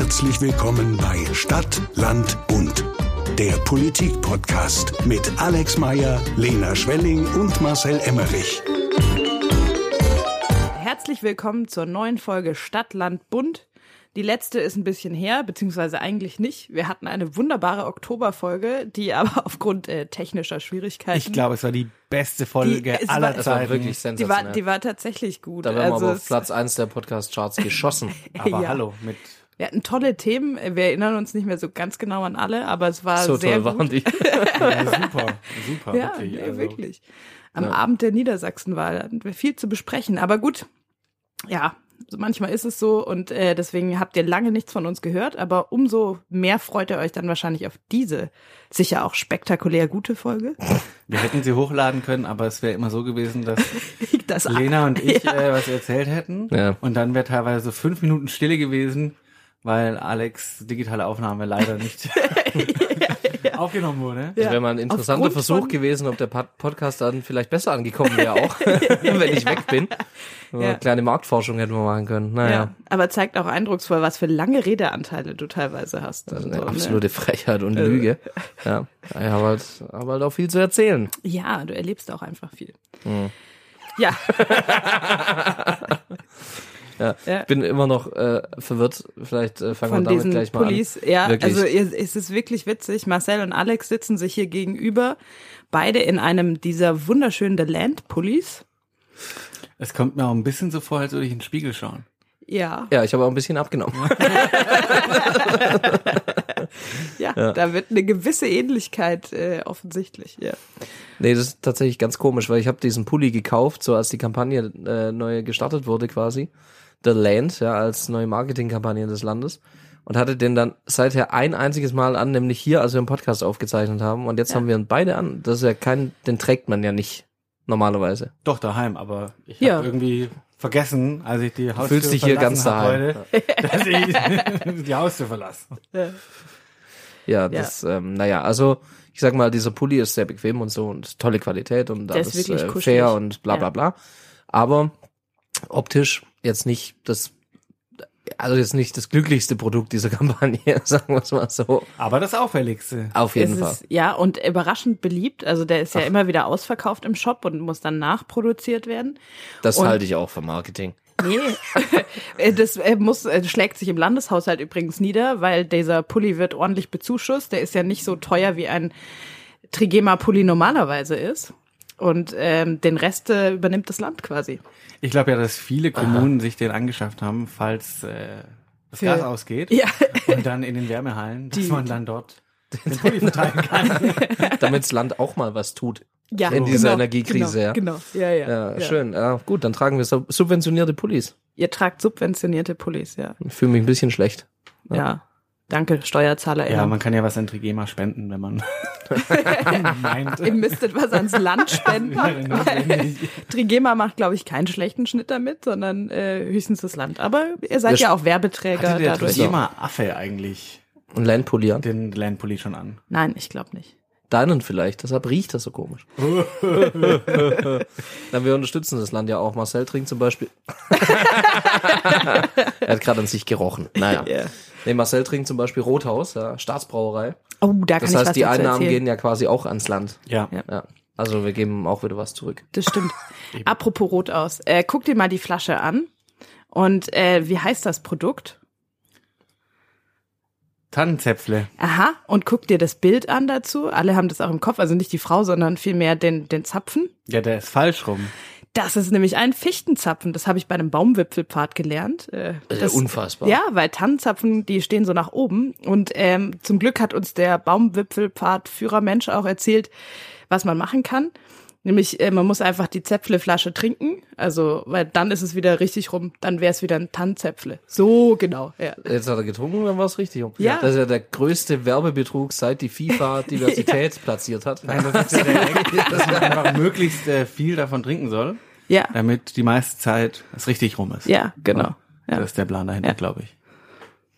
Herzlich willkommen bei Stadt, Land, Bund. Der Politik-Podcast mit Alex Meyer, Lena Schwelling und Marcel Emmerich. Herzlich willkommen zur neuen Folge Stadt, Land, Bund. Die letzte ist ein bisschen her, beziehungsweise eigentlich nicht. Wir hatten eine wunderbare Oktoberfolge, die aber aufgrund äh, technischer Schwierigkeiten. Ich glaube, es war die beste Folge Die- aller war- Das war Zeiten. wirklich die sensationell. war, die war tatsächlich gut. da wären wir also aber auf es- Platz 1 der Podcast-Charts geschossen. Aber Ja. hallo, mit Wir hatten tolle Themen. Wir erinnern uns nicht mehr so ganz genau an alle, aber es war so sehr toll gut. waren die. ja, super, super, Ja, wirklich. nee, also, wirklich. Am Abend der Niedersachsenwahl hatten wir viel zu besprechen. Aber gut, ja, so manchmal ist es so und äh, deswegen habt ihr lange nichts von uns gehört. Aber umso mehr freut ihr euch dann wahrscheinlich auf diese sicher auch spektakulär gute Folge. Wir hätten sie hochladen können, aber es wäre immer so gewesen, dass Das Lena und ich Ja. äh, was erzählt hätten. Ja. Und dann wäre teilweise so fünf Minuten Stille gewesen, weil Alex digitale Aufnahme leider nicht aufgenommen wurde. Das wäre mal ein interessanter Aufgrund Versuch von- gewesen, ob der Pod- Podcast dann vielleicht besser angekommen wäre auch, wenn ich weg bin. Ja. Eine kleine Marktforschung hätten wir machen können. Ja. Naja, aber zeigt auch eindrucksvoll, was für lange Redeanteile du teilweise hast. das ist und eine so, ne? absolute Frechheit und Lüge. Ja, ich habe halt, hab halt auch viel zu erzählen. Ja, du erlebst auch einfach viel. Hm. Ja, Ja. Ja. Ich bin immer noch äh, verwirrt. Vielleicht äh, fangen von wir damit gleich mal Pullis. an. Ja, Wirklich. also ihr, es ist wirklich witzig. Marcel und Alex sitzen sich hier gegenüber, beide in einem dieser wunderschönen The Land Pullis. Es kommt mir auch ein bisschen so vor, als würde ich in den Spiegel schauen. Ja, Ja, ich habe auch ein bisschen abgenommen. ja, da wird eine gewisse Ähnlichkeit äh, offensichtlich. Ja. Nee, das ist tatsächlich ganz komisch, weil ich habe diesen Pulli gekauft, so als die Kampagne äh, neu gestartet wurde quasi. The Land, ja, als neue Marketingkampagne des Landes. Und hatte den dann seither ein einziges Mal an, nämlich hier, als wir einen Podcast aufgezeichnet haben. Und jetzt Ja. haben wir ihn beide an. Das ist ja kein, den trägt man ja nicht normalerweise. Doch, daheim, aber ich Ja. habe irgendwie vergessen, als ich die Haustür fühlst dich hier verlassen ganz daheim. heute, dass ich die Haustür verlasse. Ja, das, ähm, naja, also ich sag mal, dieser Pulli ist sehr bequem und so und tolle Qualität und Der alles wirklich äh, fair und bla bla Ja. bla. Aber optisch jetzt nicht das, also jetzt nicht das glücklichste Produkt dieser Kampagne, sagen wir es mal so. Aber das Auffälligste. Auf jeden Es Fall. ist, ja, und überraschend beliebt. Also der ist ja immer wieder ausverkauft im Shop und muss dann nachproduziert werden. Das und- halte ich auch für Marketing. Nee, das äh, muss, äh, schlägt sich im Landeshaushalt übrigens nieder, weil dieser Pulli wird ordentlich bezuschusst. Der ist ja nicht so teuer, wie ein Trigema-Pulli normalerweise ist. Und ähm, den Rest äh, übernimmt das Land quasi. Ich glaube ja, dass viele Kommunen sich den angeschafft haben, falls äh, das Für- Gas ausgeht. Ja. Und dann in den Wärmehallen, dass Die- man dann dort den Pulli verteilen kann. Damit das Land auch mal was tut. Ja, In dieser Energiekrise, genau, ja. Genau, ja, ja, Ja, ja. schön. Ja, gut, dann tragen wir sub- subventionierte Pullis. Ihr tragt subventionierte Pullis, ja. Ich fühle mich ein bisschen schlecht. Ja. Danke, Steuerzahler. Ja, man kann ja was an Trigema spenden, wenn man meint. Ihr müsstet was ans Land spenden. Notwendig. Trigema macht, glaube ich, keinen schlechten Schnitt damit, sondern äh, höchstens das Land. Aber ihr seid Wir ja auch Werbeträger Hatte der dadurch. Trigema Affe eigentlich Ein Landpulli an. den Landpulli schon an? Nein, ich glaube nicht. Deinen vielleicht, deshalb riecht das so komisch. Na, wir unterstützen das Land ja auch. Marcel trinkt zum Beispiel. er hat gerade an sich gerochen. Naja. Ja. Nee, Marcel trinkt zum Beispiel Rothaus, ja, Staatsbrauerei. Oh, da kann Das ich was heißt, die dazu Einnahmen erzählen. gehen ja quasi auch ans Land. Ja. Ja. Ja. Also wir geben auch wieder was zurück. Das stimmt. Apropos rot aus. Äh, guck dir mal die Flasche an. Und äh, wie heißt das Produkt? Tannenzäpfle. Aha. Und guck dir das Bild an dazu. Alle haben das auch im Kopf. Also nicht die Frau, sondern vielmehr den, den Zapfen. Ja, der ist falsch rum. Das ist nämlich ein Fichtenzapfen. Das habe ich bei einem Baumwipfelpfad gelernt. Äh, das, unfassbar. Ja, weil Tannenzapfen, die stehen so nach oben. Und ähm, zum Glück hat uns der Baumwipfelpfad-Führermensch auch erzählt, was man machen kann. Nämlich, äh, man muss einfach die Zäpfleflasche trinken. Also, weil dann ist es wieder richtig rum. Dann wäre es wieder ein Tannenzäpfle. So genau. Ja. Jetzt hat er getrunken, dann war es richtig. rum. Ja. Das ist ja der größte Werbebetrug, seit die FIFA Diversität platziert hat. Nein, das ist ja der Eck, dass man einfach möglichst äh, viel davon trinken soll, Ja, damit die meiste Zeit es richtig rum ist. ja, genau. Das Ja, ist der Plan dahinter, Ja. glaube ich.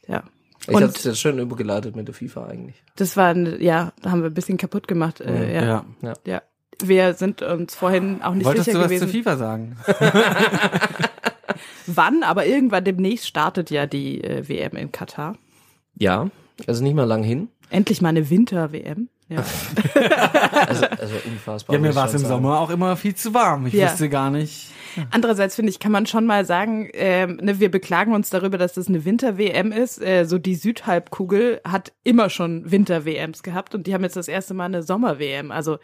ja. Ich hatte es jetzt schön übergeleitet mit der FIFA eigentlich. Das war, ein, ja, da haben wir ein bisschen kaputt gemacht. Äh, ja. Ja. Ja. Wir sind uns vorhin auch nicht Wolltest sicher du was gewesen. zu FIFA sagen? wann, aber irgendwann demnächst startet ja die äh, WM in Katar. Ja, also nicht mehr lang hin. Endlich mal eine Winter-WM. Ja. Also, also unfassbar. Ja, mir war es im sagen. Sommer auch immer viel zu warm. Ich Ja. wusste gar nicht. Andererseits finde ich, kann man schon mal sagen, ähm, ne, wir beklagen uns darüber, dass das eine Winter-WM ist. Äh, so die Südhalbkugel hat immer schon Winter-WMs gehabt und die haben jetzt das erste Mal eine Sommer-WM. Also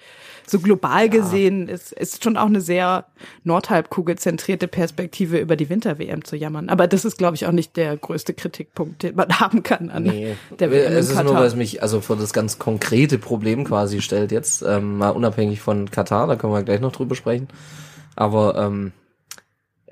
so global gesehen ist, ist schon auch eine sehr Nordhalbkugel-zentrierte Perspektive über die Winter-WM zu jammern. Aber das ist, glaube ich, auch nicht der größte Kritikpunkt, den man haben kann an Nee, der WM es ist nur, weil es mich also vor das ganz konkrete Problem quasi stellt jetzt, ähm, mal unabhängig von Katar, da können wir gleich noch drüber sprechen. Aber ähm,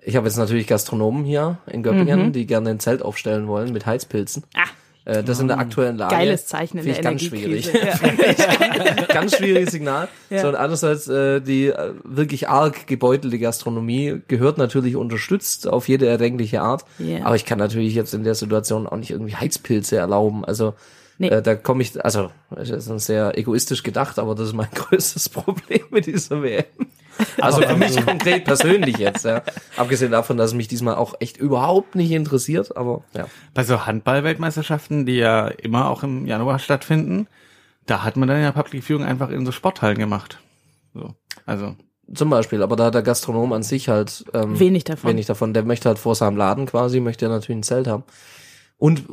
ich habe jetzt natürlich Gastronomen hier in Göppingen, die gerne ein Zelt aufstellen wollen mit Heizpilzen. Mhm. Ah. Äh, das in der aktuellen Lage. Geiles Zeichen in Finde der ich ganz schwierig. Ja. ganz schwieriges Signal. Ja. So, und andererseits äh, die äh, wirklich arg gebeutelte Gastronomie gehört natürlich unterstützt auf jede erdenkliche Art. Ja. Aber ich kann natürlich jetzt in der Situation auch nicht irgendwie Heizpilze erlauben. Also Nee. äh, da komme ich, also das ist sehr egoistisch gedacht, aber das ist mein größtes Problem mit dieser WM. Also für mich konkret persönlich jetzt, ja. Abgesehen davon, dass es mich diesmal auch echt überhaupt nicht interessiert, aber ja. Bei so Handball-Weltmeisterschaften, die ja immer auch im Januar stattfinden, da hat man dann ja Public Viewing einfach in so Sporthallen gemacht. So. Also. Zum Beispiel, aber da hat der Gastronom an sich halt ähm, Wenig davon. Wenig davon. Der möchte halt vor seinem Laden quasi, möchte er natürlich ein Zelt haben. Und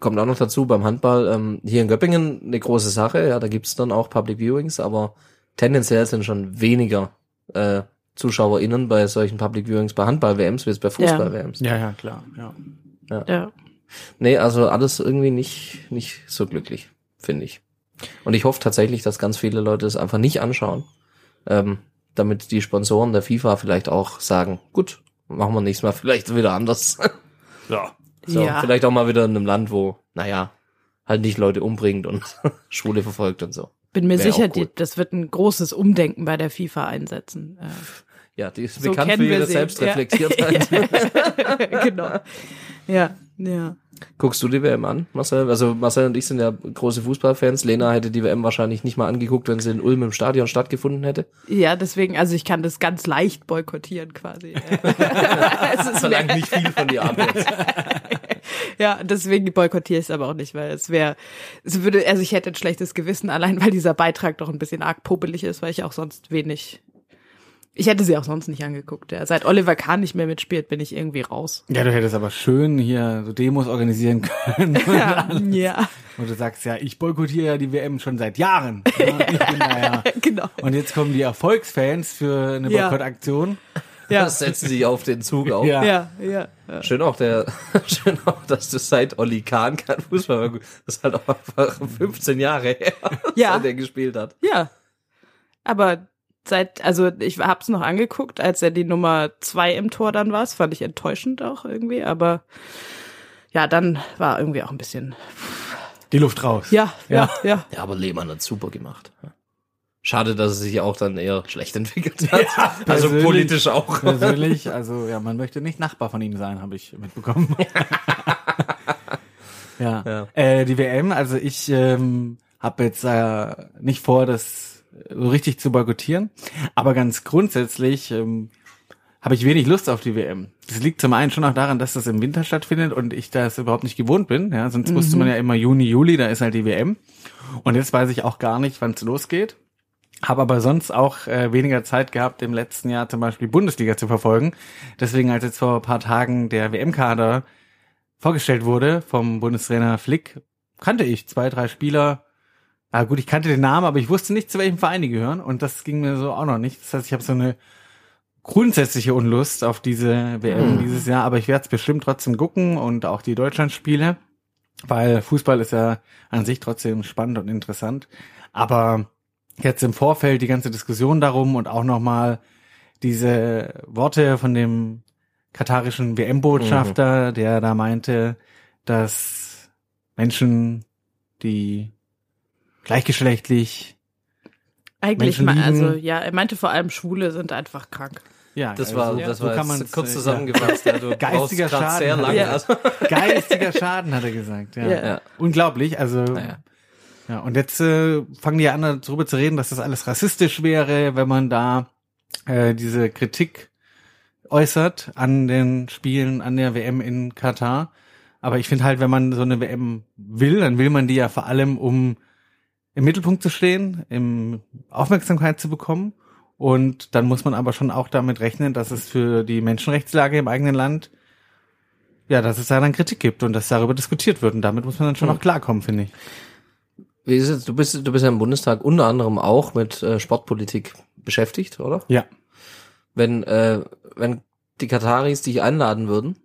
kommt auch noch dazu beim Handball, ähm, hier in Göppingen eine große Sache, ja, da gibt's dann auch Public Viewings, aber tendenziell sind schon weniger äh, ZuschauerInnen bei solchen Public Viewings bei Handball-WMs wie es bei Fußball-WMs. Ja, ja, klar. Ja. Ja. Nee, also alles irgendwie nicht, nicht so glücklich, finde ich. Und ich hoffe tatsächlich, dass ganz viele Leute es einfach nicht anschauen, ähm, damit die Sponsoren der FIFA vielleicht auch sagen, gut, machen wir nächstes Mal vielleicht wieder anders. ja. so, Ja. vielleicht auch mal wieder in einem Land, wo, naja, halt nicht Leute umbringt und Schwule verfolgt und so. Bin mir sicher, die, das wird ein großes Umdenken bei der FIFA einsetzen. Äh, Ja, die ist So bekannt für ihre sie, Selbstreflektiertheit. genau. Ja, ja. Guckst du die WM an, Marcel? Also Marcel und ich sind ja große Fußballfans. Lena hätte die WM wahrscheinlich nicht mal angeguckt, wenn sie in Ulm im Stadion stattgefunden hätte. Ja, deswegen, also ich kann das ganz leicht boykottieren quasi. es ist Verlangt nicht viel von dir ab jetzt. Ja, deswegen boykottiere ich es aber auch nicht, weil es wäre, es würde, also ich hätte ein schlechtes Gewissen, allein weil dieser Beitrag doch ein bisschen arg popelig ist, weil ich auch sonst wenig, ich hätte sie auch sonst nicht angeguckt. Ja. Seit Oliver Kahn nicht mehr mitspielt, bin ich irgendwie raus. Ja, du hättest aber schön hier so Demos organisieren können. Ja, ja. Und du sagst ja, ich boykottiere ja die WM schon seit Jahren. Ja, ich bin da ja. genau. Und jetzt kommen die Erfolgsfans für eine. Boykottaktion. Ja, Das setzen sich auf den Zug auf. Ja. ja, ja. ja. Schön auch der, schön auch, dass du seit Olli Kahn kein Fußball mehr gut. Das ist halt auch einfach 15 Jahre her, Ja. seit er gespielt hat. Ja. Aber seit, also ich hab's noch angeguckt, als er die Nummer zwei im Tor dann war. Das fand ich enttäuschend auch irgendwie, aber ja, dann war irgendwie auch ein bisschen. Die Luft raus. Ja, ja, ja. Ja, aber Lehmann hat super gemacht. Schade, dass es sich auch dann eher schlecht entwickelt hat. also persönlich- politisch auch. Persönlich, also ja, man möchte nicht Nachbar von ihm sein, habe ich mitbekommen. ja. Ja. Äh, die WM, also ich ähm, habe jetzt äh, nicht vor, das so richtig zu boykottieren, aber ganz grundsätzlich ähm, habe ich wenig Lust auf die WM. Das liegt zum einen schon auch daran, dass das im Winter stattfindet und ich das überhaupt nicht gewohnt bin. Ja, sonst wusste man ja immer Juni, Juli, da ist halt die WM. Und jetzt weiß ich auch gar nicht, wann es losgeht. Habe aber sonst auch äh, weniger Zeit gehabt, im letzten Jahr zum Beispiel Bundesliga zu verfolgen. Deswegen, als jetzt vor ein paar Tagen der WM-Kader vorgestellt wurde vom Bundestrainer Flick, kannte ich zwei, drei Spieler. Ah gut, ich kannte den Namen, aber ich wusste nicht, zu welchem Verein die gehören. Und das ging mir so auch noch nicht. Das heißt, ich habe so eine grundsätzliche Unlust auf diese WM dieses Jahr, aber ich werde es bestimmt trotzdem gucken und auch die Deutschlandspiele, weil Fußball ist ja an sich trotzdem spannend und interessant. Aber jetzt im Vorfeld die ganze Diskussion darum und auch nochmal diese Worte von dem katarischen WM-Botschafter, der da meinte, dass Menschen, die gleichgeschlechtlich, Eigentlich, Menschen ma- lieben- also ja, er meinte vor allem Schwule sind einfach krank. ja, Das also war, das so war kann jetzt man's, kurz äh, zusammengefasst. Ja, du Geistiger Schaden. sehr lange. Ja. Also, Geistiger Schaden, hat er gesagt. Ja. Ja. Ja. Unglaublich. Also naja. Ja. Und jetzt äh, fangen die an darüber zu reden, dass das alles rassistisch wäre, wenn man da äh, diese Kritik äußert an den Spielen, an der WM in Katar. Aber ich finde halt, wenn man so eine WM will, dann will man die ja vor allem, um im Mittelpunkt zu stehen, im Aufmerksamkeit zu bekommen. Und dann muss man aber schon auch damit rechnen, dass es für die Menschenrechtslage im eigenen Land, ja, dass es da dann Kritik gibt und dass darüber diskutiert wird. Und damit muss man dann schon Mhm. auch klarkommen, finde ich. Wie ist es? Du bist, du bist ja im Bundestag unter anderem auch mit äh, Sportpolitik beschäftigt, oder? Ja. Wenn, äh, wenn die Kataris dich einladen würden,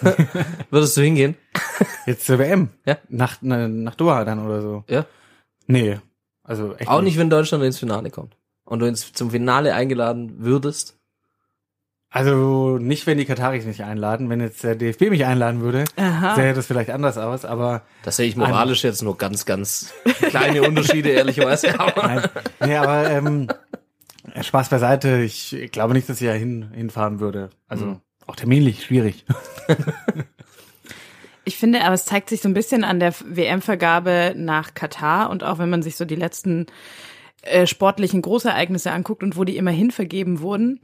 würdest du hingehen? Jetzt zur WM. Ja. Nach, ne, nach Doha dann oder so. Ja. Nee. Also echt Auch nicht, wenn Deutschland ins Finale kommt. Und du ins, zum Finale eingeladen würdest. Also nicht, wenn die Kataris mich einladen. Wenn jetzt der DFB mich einladen würde, Aha. sähe das vielleicht anders aus. Aber Das sehe ich moralisch jetzt nur ganz, ganz kleine Unterschiede, ehrlicherweise. Nein, nee, aber ähm, Spaß beiseite. Ich glaube nicht, dass ich ja hin, hinfahren würde. Also Mhm. auch terminlich schwierig. Ich finde, aber es zeigt sich so ein bisschen an der WM-Vergabe nach Katar und auch wenn man sich so die letzten äh, sportlichen Großereignisse anguckt und wo die immerhin vergeben wurden.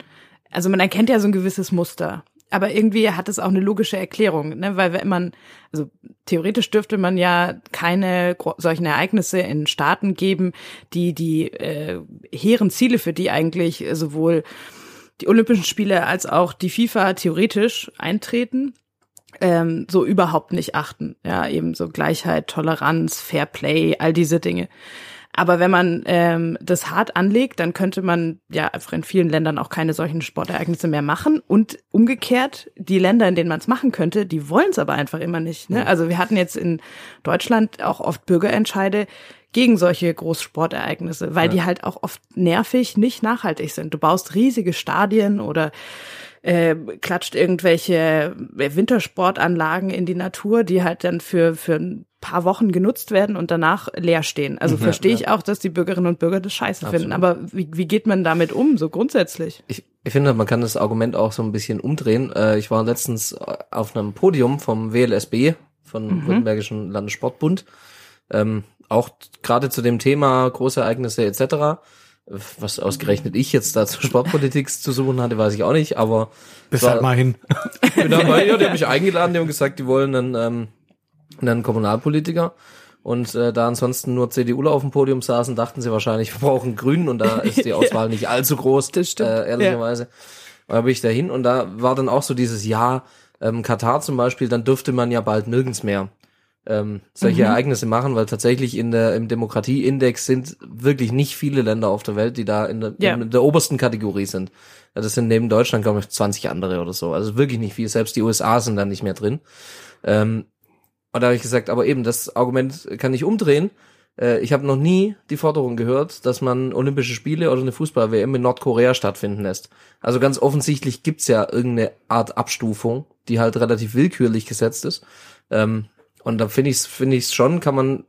Also man erkennt ja so ein gewisses Muster. Aber irgendwie hat es auch eine logische Erklärung, ne? weil wenn man, also theoretisch dürfte man ja keine solchen Ereignisse in Staaten geben, die die äh, hehren Ziele, für die eigentlich sowohl die Olympischen Spiele als auch die FIFA theoretisch eintreten, ähm, so überhaupt nicht achten. Ja, eben so Gleichheit, Toleranz, Fair Play, all diese Dinge. Aber wenn man ähm, das hart anlegt, dann könnte man ja einfach in vielen Ländern auch keine solchen Sportereignisse mehr machen. Und umgekehrt, die Länder, in denen man es machen könnte, die wollen es aber einfach immer nicht. Ne? Also wir hatten jetzt in Deutschland auch oft Bürgerentscheide gegen solche Großsportereignisse, weil die halt auch oft nervig, nicht nachhaltig sind. Du baust riesige Stadien oder äh, klatscht irgendwelche Wintersportanlagen in die Natur, die halt dann für, für ein paar Wochen genutzt werden und danach leer stehen. Also verstehe ich auch, dass die Bürgerinnen und Bürger das scheiße finden. Aber wie, wie geht man damit um, so grundsätzlich? ich, ich finde, man kann das Argument auch so ein bisschen umdrehen. Äh, ich war letztens auf einem Podium vom WLSB, von Württembergischen Landessportbund, ähm, auch gerade zu dem Thema Großereignisse etc. Was ausgerechnet ich jetzt da zur Sportpolitik zu suchen hatte, weiß ich auch nicht, aber Bis halt mal hin. bin da mal, ja, die haben mich eingeladen, die haben gesagt, die wollen einen, ähm, einen Kommunalpolitiker. Und äh, da ansonsten nur CDUler auf dem Podium saßen, dachten sie wahrscheinlich, wir brauchen Grünen und da ist die Auswahl nicht allzu groß, Das stimmt, Äh, ehrlicherweise. Und da bin ich dahin und da war dann auch so dieses Jahr, ähm, Katar zum Beispiel, dann dürfte man ja bald nirgends mehr ähm, solche Ereignisse machen, weil tatsächlich in der, im Demokratieindex sind wirklich nicht viele Länder auf der Welt, die da in der, Ja. in der obersten Kategorie sind. Ja, Das sind neben Deutschland, glaube ich, 20 andere oder so. Also wirklich nicht viel. Selbst die USA sind da nicht mehr drin. Ähm, und da habe ich gesagt, aber eben, das Argument kann ich umdrehen. Äh, ich habe noch nie die Forderung gehört, dass man Olympische Spiele oder eine Fußball-WM in Nordkorea stattfinden lässt. Also ganz offensichtlich gibt's ja irgendeine Art Abstufung, die halt relativ willkürlich gesetzt ist. Ähm, und da finde ich es finde ich's schon, kann man,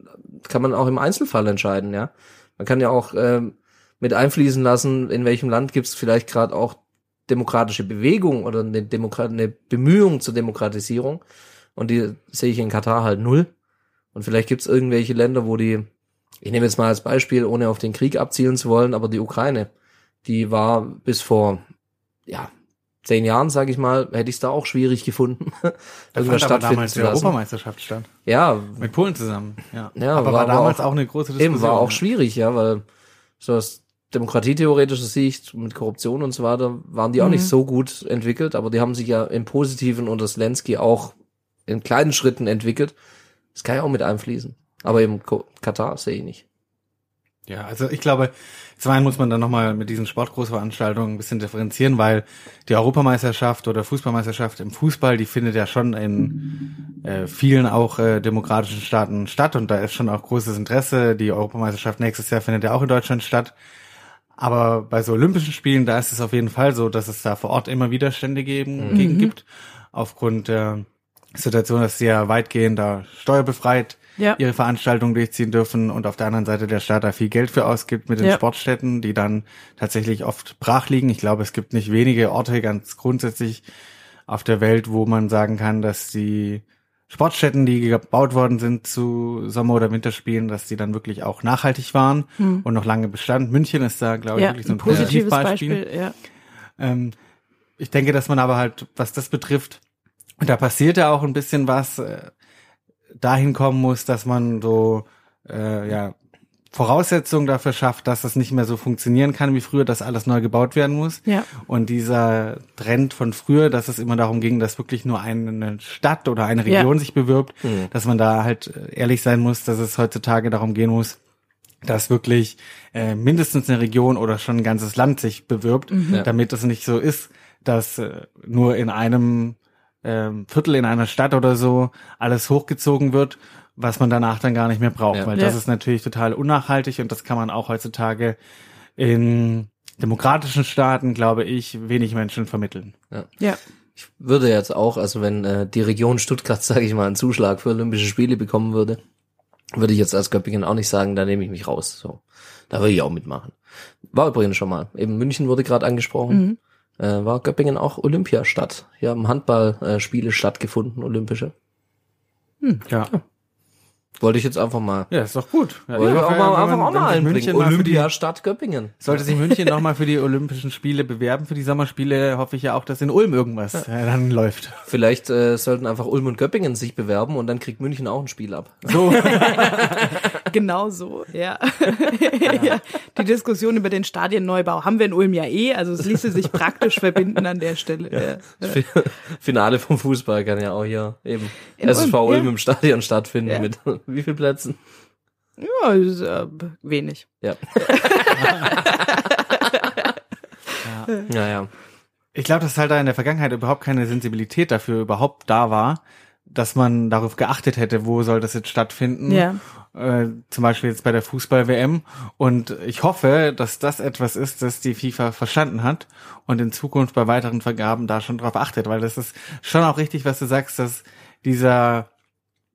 kann man auch im Einzelfall entscheiden, ja. Man kann ja auch ähm, mit einfließen lassen, in welchem Land gibt's vielleicht gerade auch demokratische Bewegung oder eine, Demokrat eine Bemühung zur Demokratisierung. Und die sehe ich in Katar halt null. Und vielleicht gibt's irgendwelche Länder, wo die, ich nehme jetzt mal als Beispiel, ohne auf den Krieg abzielen zu wollen, aber die Ukraine, die war bis vor, ja, zehn Jahren, sage ich mal, hätte ich es da auch schwierig gefunden, Da fand aber damals die. Europameisterschaft statt. Ja, Mit Polen zusammen. Ja. Ja, aber war- war, damals auch- auch, eine große Diskussion. Eben, war auch ja. schwierig, ja, weil so aus demokratietheoretischer Sicht mit Korruption und so weiter waren die auch nicht so gut entwickelt, aber die haben sich ja im Positiven unter Zelensky auch in kleinen Schritten entwickelt. Das kann ja auch mit einfließen. Aber eben Ko- Katar sehe ich nicht. Ja, also ich glaube, zum einen muss man dann nochmal mit diesen Sportgroßveranstaltungen ein bisschen differenzieren, weil die Europameisterschaft oder Fußballmeisterschaft im Fußball, die findet ja schon in äh, vielen auch äh, demokratischen Staaten statt und da ist schon auch großes Interesse. Die Europameisterschaft nächstes Jahr findet ja auch in Deutschland statt. Aber bei so Olympischen Spielen, da ist es auf jeden Fall so, dass es da vor Ort immer Widerstände geben, gegen gibt, aufgrund der Situation, dass sie ja weitgehend da steuerbefreit Ja. ihre Veranstaltungen durchziehen dürfen und auf der anderen Seite der Staat da viel Geld für ausgibt mit den Ja. Sportstätten, die dann tatsächlich oft brach liegen. Ich glaube, es gibt nicht wenige Orte ganz grundsätzlich auf der Welt, wo man sagen kann, dass die Sportstätten, die gebaut worden sind zu Sommer- oder Winterspielen, dass die dann wirklich auch nachhaltig waren und noch lange bestand. München ist da, glaube ich, Hm. Ja, wirklich so ein ein positives Positivbeispiel. Beispiel. Ja. Ähm, ich denke, dass man aber halt, was das betrifft, da passiert ja auch ein bisschen was. äh, dahin kommen muss, dass man so äh, ja Voraussetzungen dafür schafft, dass das nicht mehr so funktionieren kann wie früher, dass alles neu gebaut werden muss. Ja. Und dieser Trend von früher, dass es immer darum ging, dass wirklich nur eine Stadt oder eine Region Ja. sich bewirbt, dass man da halt ehrlich sein muss, dass es heutzutage darum gehen muss, dass wirklich äh, mindestens eine Region oder schon ein ganzes Land sich bewirbt, Ja. damit es nicht so ist, dass äh, nur in einem ähm, Viertel in einer Stadt oder so alles hochgezogen wird, was man danach dann gar nicht mehr braucht, Ja. weil das Ja. ist natürlich total unnachhaltig und das kann man auch heutzutage in demokratischen Staaten, glaube ich, wenig Menschen vermitteln. Ja. Ich würde jetzt auch, also wenn äh, die Region Stuttgart, sage ich mal, einen Zuschlag für Olympische Spiele bekommen würde, würde ich jetzt als Göppingen auch nicht sagen, da nehme ich mich raus. So, da würde ich auch mitmachen. War übrigens schon mal. Eben München wurde gerade angesprochen. Äh, war Göppingen auch Olympiastadt. Hier haben Handballspiele Spiele stattgefunden, olympische. Ja, Wollte ich jetzt einfach mal. ja, ist doch gut. Ja, Wollte ich ja, auch wenn mal, man- einfach auch mal sich einbringen. München mal für die- Olympiastadt Göppingen. Sollte sich München nochmal für die Olympischen Spiele bewerben, für die Sommerspiele, hoffe ich ja auch, dass in Ulm irgendwas äh, dann läuft. Vielleicht äh, sollten einfach Ulm und Göppingen sich bewerben und dann kriegt München auch ein Spiel ab. So, Genau so, ja. ja. Die Diskussion über den Stadienneubau haben wir in Ulm ja eh, also es ließe sich praktisch verbinden an der Stelle. Ja. Finale vom Fußball kann ja auch hier eben In SSV Ulm, Ulm ja. im Stadion stattfinden Ja. mit wie viel Plätzen? Ja, ist, äh, wenig. Ja. ja, ja. ich glaube, dass halt da in der Vergangenheit überhaupt keine Sensibilität dafür überhaupt da war, dass man darauf geachtet hätte, wo soll das jetzt stattfinden. Ja. Äh, zum Beispiel jetzt bei der Fußball-WM. Und ich hoffe, dass das etwas ist, das die FIFA verstanden hat und in Zukunft bei weiteren Vergaben da schon drauf achtet, weil das ist schon auch richtig, was du sagst, dass dieser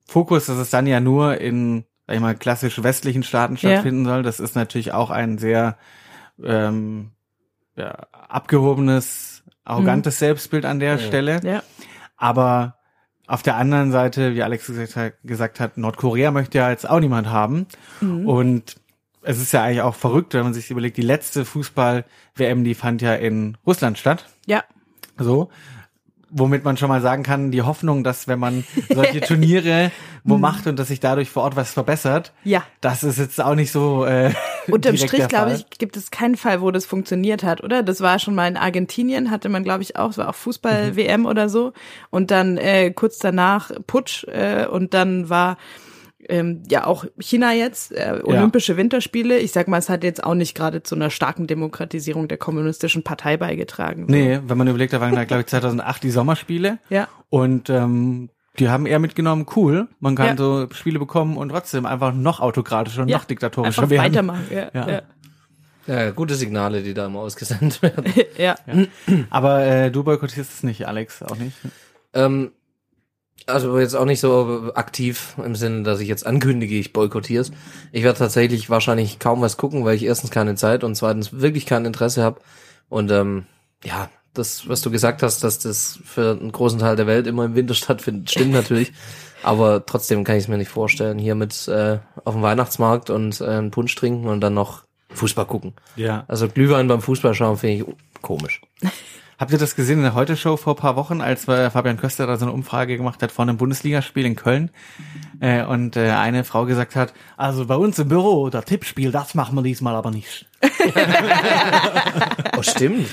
Fokus, dass es dann ja nur in, sag ich mal, klassisch westlichen Staaten Ja. stattfinden soll, das ist natürlich auch ein sehr ähm, ja, abgehobenes, arrogantes Selbstbild an der Ja. Stelle. Ja. Aber auf der anderen Seite, wie Alex gesagt hat, gesagt hat, Nordkorea möchte ja jetzt auch niemand haben. Und es ist ja eigentlich auch verrückt, wenn man sich überlegt, die letzte Fußball-WM, die fand ja in Russland statt. Ja. So. Womit man schon mal sagen kann, die Hoffnung, dass wenn man solche Turniere wo macht und dass sich dadurch vor Ort was verbessert, Ja. das ist jetzt auch nicht so. Äh, Unterm Strich, glaube ich, gibt es keinen Fall, wo das funktioniert hat, oder? Das war schon mal in Argentinien, hatte man, glaube ich, auch, es war auch Fußball-WM oder so. Und dann äh, kurz danach Putsch äh, und dann war ähm, ja auch China jetzt, äh, Olympische Winterspiele. Ich sag mal, es hat jetzt auch nicht gerade zu einer starken Demokratisierung der kommunistischen Partei beigetragen. So. Nee, wenn man überlegt, da waren, glaube ich, 2008 die Sommerspiele. Ja. Und ähm, die haben eher mitgenommen, cool, man kann Ja. so Spiele bekommen und trotzdem einfach noch autokratischer und Ja. noch diktatorischer Einfach werden. weitermachen. Ja. Ja. Ja. Ja, gute Signale, die da immer ausgesendet werden. ja. Aber äh, du boykottierst es nicht, Alex, auch nicht. Ähm, also jetzt auch nicht so aktiv im Sinne, dass ich jetzt ankündige, ich boykottiere es. Ich werde tatsächlich wahrscheinlich kaum was gucken, weil ich erstens keine Zeit und zweitens wirklich kein Interesse habe. Und ähm, ja, das, was du gesagt hast, dass das für einen großen Teil der Welt immer im Winter stattfindet, stimmt natürlich. Aber trotzdem kann ich es mir nicht vorstellen, hier mit äh, auf dem Weihnachtsmarkt und äh, einen Punsch trinken und dann noch Fußball gucken. Ja. Also Glühwein beim Fußball schauen finde ich komisch. Habt ihr das gesehen in der Heute-Show vor ein paar Wochen, als äh, Fabian Köster da so eine Umfrage gemacht hat vor einem Bundesligaspiel in Köln äh, und äh, eine Frau gesagt hat, also bei uns im Büro, der Tippspiel, das machen wir diesmal aber nicht. Oh, stimmt.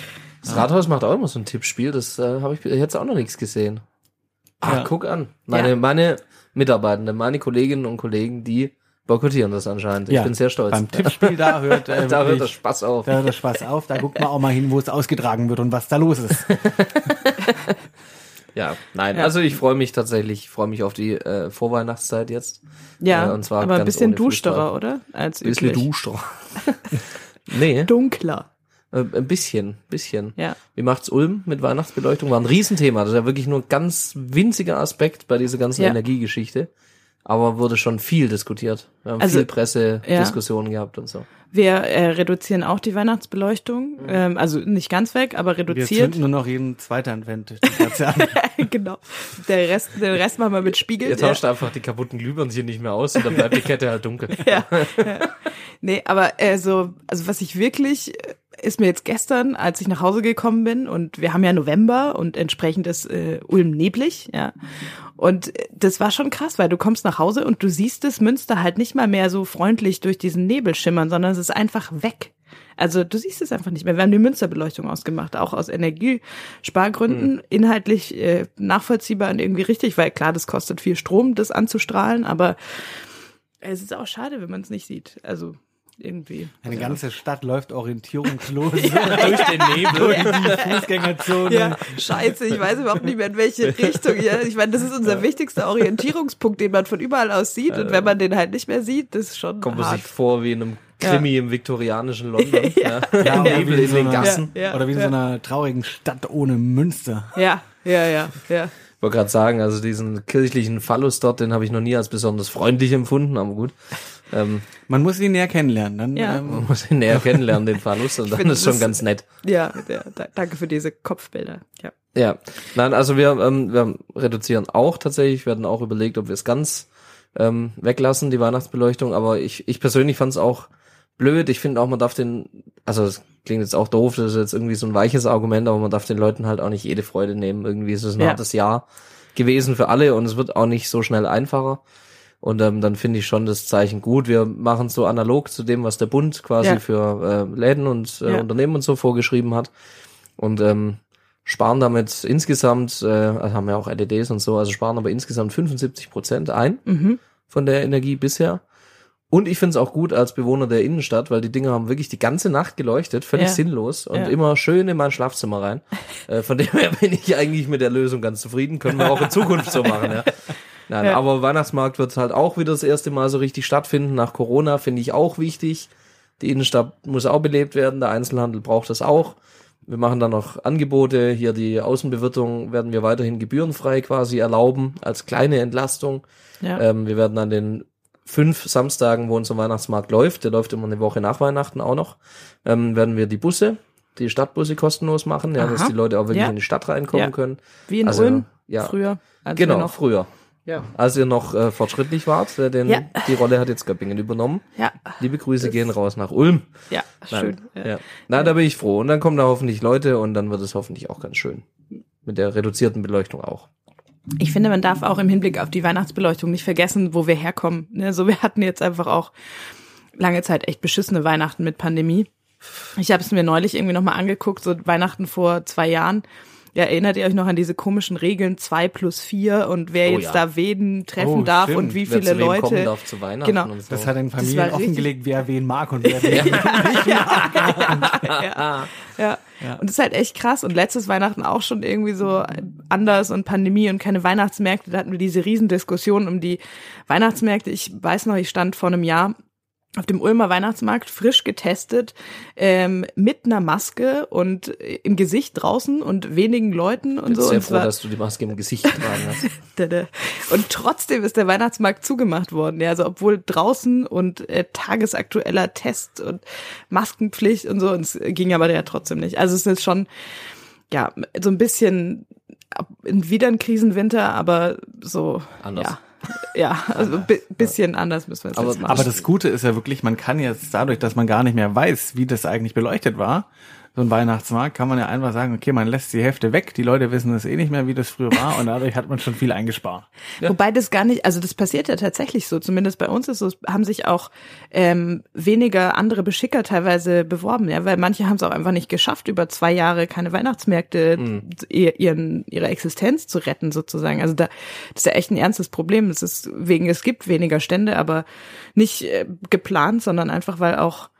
Das Rathaus macht auch immer so ein Tippspiel, das äh, habe ich jetzt auch noch nichts gesehen. Ah, Ja. guck an. Meine, Ja. meine Mitarbeitende, meine Kolleginnen und Kollegen, die boykottieren das anscheinend. Ich bin sehr stolz. Beim Tippspiel, da hört, äh, da hört der Spaß auf. Da hört der Spaß auf, da guckt man auch mal hin, wo es ausgetragen wird und was da los ist. Ja, nein, Ja. also ich freue mich tatsächlich, ich freue mich auf die äh, Vorweihnachtszeit jetzt. Ja, Äh, und zwar aber ein bisschen dusterer, oder? Als Bisschen üblich. duster. nee, Dunkler. äh, ein bisschen, bisschen. Ja. Wie macht's Ulm mit Weihnachtsbeleuchtung? War ein Riesenthema. Das ist ja wirklich nur ein ganz winziger Aspekt bei dieser ganzen Ja. Energiegeschichte. Aber wurde schon viel diskutiert. Wir haben Also, viel Presse, ja. Diskussionen gehabt und so. Wir äh, reduzieren auch die Weihnachtsbeleuchtung. Ähm, also nicht ganz weg, aber Wir reduziert. zünden nur noch jeden zweiten Advent die Kerze an. genau. Der Rest, den Rest machen wir mit Spiegel. Ihr tauscht einfach die kaputten Glühbirnen hier nicht mehr aus und dann bleibt die Kette halt dunkel. ja, ja. Nee, aber äh, so, also was ich wirklich, äh, ist mir jetzt gestern, als ich nach Hause gekommen bin und wir haben ja November und entsprechend ist äh, Ulm neblig, ja. Und das war schon krass, weil du kommst nach Hause und du siehst das Münster halt nicht mal mehr so freundlich durch diesen Nebel schimmern, sondern es ist einfach weg. Also du siehst es einfach nicht mehr. Wir haben die Münsterbeleuchtung ausgemacht, auch aus Energiespargründen, Mhm. inhaltlich äh, nachvollziehbar und irgendwie richtig, weil klar, das kostet viel Strom, das anzustrahlen, aber es ist auch schade, wenn man es nicht sieht. Also irgendwie. Eine ganze Stadt läuft orientierungslos Durch den Nebel. durch die Fußgängerzone. Ja, scheiße, ich weiß überhaupt nicht mehr, in welche Richtung. Ja, ich meine, das ist unser wichtigster Orientierungspunkt, den man von überall aus sieht. Und wenn man den halt nicht mehr sieht, das ist schon Kommt man sich vor wie in einem Krimi im viktorianischen London. ja. Ja, oder Nebel wie in so den einer- Gassen. Ja, ja, Oder wie in ja. so einer traurigen Stadt ohne Münster. Ja, ja, ja, ja. Ich wollte gerade sagen, also diesen kirchlichen Phallus dort, den habe ich noch nie als besonders freundlich empfunden, aber gut. Ähm, Man muss ihn näher kennenlernen. Dann, Ja. ähm, man muss ihn näher kennenlernen, den Phallus, und dann finde, ist schon ganz nett. Ja, ja da, danke für diese Kopfbilder. Ja. Ja, nein, also wir, ähm, wir reduzieren auch tatsächlich, wir hatten auch überlegt, ob wir es ganz ähm, weglassen, die Weihnachtsbeleuchtung, aber ich, ich persönlich fand es auch blöd. Ich finde auch, man darf den, also es klingt jetzt auch doof, das ist jetzt irgendwie so ein weiches Argument, aber man darf den Leuten halt auch nicht jede Freude nehmen. Irgendwie ist es ein Ja. hartes Jahr gewesen für alle und es wird auch nicht so schnell einfacher. Und ähm, dann finde ich schon das Zeichen gut. Wir machen es so analog zu dem, was der Bund quasi Ja. für äh, Läden und äh, Ja. Unternehmen und so vorgeschrieben hat. Und ähm, sparen damit insgesamt, äh, also haben ja auch LEDs und so, also sparen aber insgesamt 75 Prozent ein Mhm. von der Energie bisher. Und ich finde es auch gut als Bewohner der Innenstadt, weil die Dinger haben wirklich die ganze Nacht geleuchtet, völlig Ja. sinnlos und Ja. immer schön in mein Schlafzimmer rein. äh, von dem her bin ich eigentlich mit der Lösung ganz zufrieden. Können wir auch in Zukunft so machen, ja. Nein, Ja. aber Weihnachtsmarkt wird halt auch wieder das erste Mal so richtig stattfinden. Nach Corona finde ich auch wichtig. Die Innenstadt muss auch belebt werden, der Einzelhandel braucht das auch. Wir machen dann noch Angebote. Hier die Außenbewirtung werden wir weiterhin gebührenfrei quasi erlauben, als kleine Entlastung. Ja. Ähm, wir werden an den fünf Samstagen, wo unser Weihnachtsmarkt läuft, der läuft immer eine Woche nach Weihnachten auch noch, ähm, werden wir die Busse, die Stadtbusse kostenlos machen, ja, dass die Leute auch wirklich Ja. in die Stadt reinkommen Ja. können. Wie in Also, Ulm ja. früher. Als Genau, noch, früher. Ja. Als ihr noch äh, fortschrittlich wart, äh, denn Ja. die Rolle hat jetzt Göppingen übernommen. Ja, Liebe Grüße gehen raus nach Ulm. ja, schön. Nein, ja. Na, da bin ich froh. Und dann kommen da hoffentlich Leute und dann wird es hoffentlich auch ganz schön. Mit der reduzierten Beleuchtung auch. Ich finde, man darf auch im Hinblick auf die Weihnachtsbeleuchtung nicht vergessen, wo wir herkommen. Ne, So, wir hatten jetzt einfach auch lange Zeit echt beschissene Weihnachten mit Pandemie. Ich habe es mir neulich irgendwie nochmal angeguckt, so Weihnachten vor zwei Jahren. Ja, erinnert ihr euch noch an diese komischen Regeln zwei plus vier und wer Oh jetzt ja. da wen treffen Oh, darf stimmt. und wie Wer viele Leute. kommen darf zu Weihnachten Genau. und so. Das hat den war Familien offengelegt, wer wen mag und wer wen nicht ja. ja. Und das ist halt echt krass. Und letztes Weihnachten auch schon irgendwie so anders und Pandemie und keine Weihnachtsmärkte. Da hatten wir diese Riesendiskussion um die Weihnachtsmärkte. Ich weiß noch, ich stand vor einem Jahr auf dem Ulmer Weihnachtsmarkt frisch getestet, ähm, mit einer Maske und im Gesicht draußen und wenigen Leuten und bin so. sehr und froh, zwar- dass du die Maske im Gesicht getragen hast. Und trotzdem ist der Weihnachtsmarkt zugemacht worden. Ja, also obwohl draußen und äh, tagesaktueller Test und Maskenpflicht und so, und es ging aber ja trotzdem nicht. Also es ist schon, ja, so ein bisschen wieder ein Krisenwinter, aber so Anders. Ja, ja also bi bisschen anders müssen wir es Aber- machen. Aber das Gute ist ja wirklich, man kann jetzt dadurch, dass man gar nicht mehr weiß, wie das eigentlich beleuchtet war, so ein Weihnachtsmarkt, kann man ja einfach sagen, okay, man lässt die Hälfte weg, die Leute wissen es eh nicht mehr, wie das früher war und dadurch hat man schon viel eingespart. Wobei das gar nicht, also das passiert ja tatsächlich so, zumindest bei uns ist so, es haben sich auch ähm, weniger andere Beschicker teilweise beworben, ja, weil manche haben es auch einfach nicht geschafft, über zwei Jahre keine Weihnachtsmärkte ihr, ihren, ihre Existenz zu retten sozusagen. Also da das ist ja echt ein ernstes Problem. Es ist wegen, es gibt weniger Stände, aber nicht äh, geplant, sondern einfach, weil auch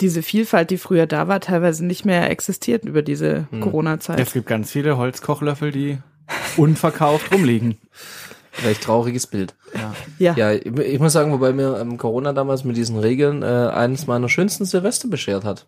diese Vielfalt, die früher da war, teilweise nicht mehr existiert über diese Corona-Zeit. Es gibt ganz viele Holzkochlöffel, die unverkauft rumliegen. Recht trauriges Bild. Ja. Ja, ich, ich muss sagen, wobei mir ähm, Corona damals mit diesen Regeln äh, eines meiner schönsten Silvester beschert hat.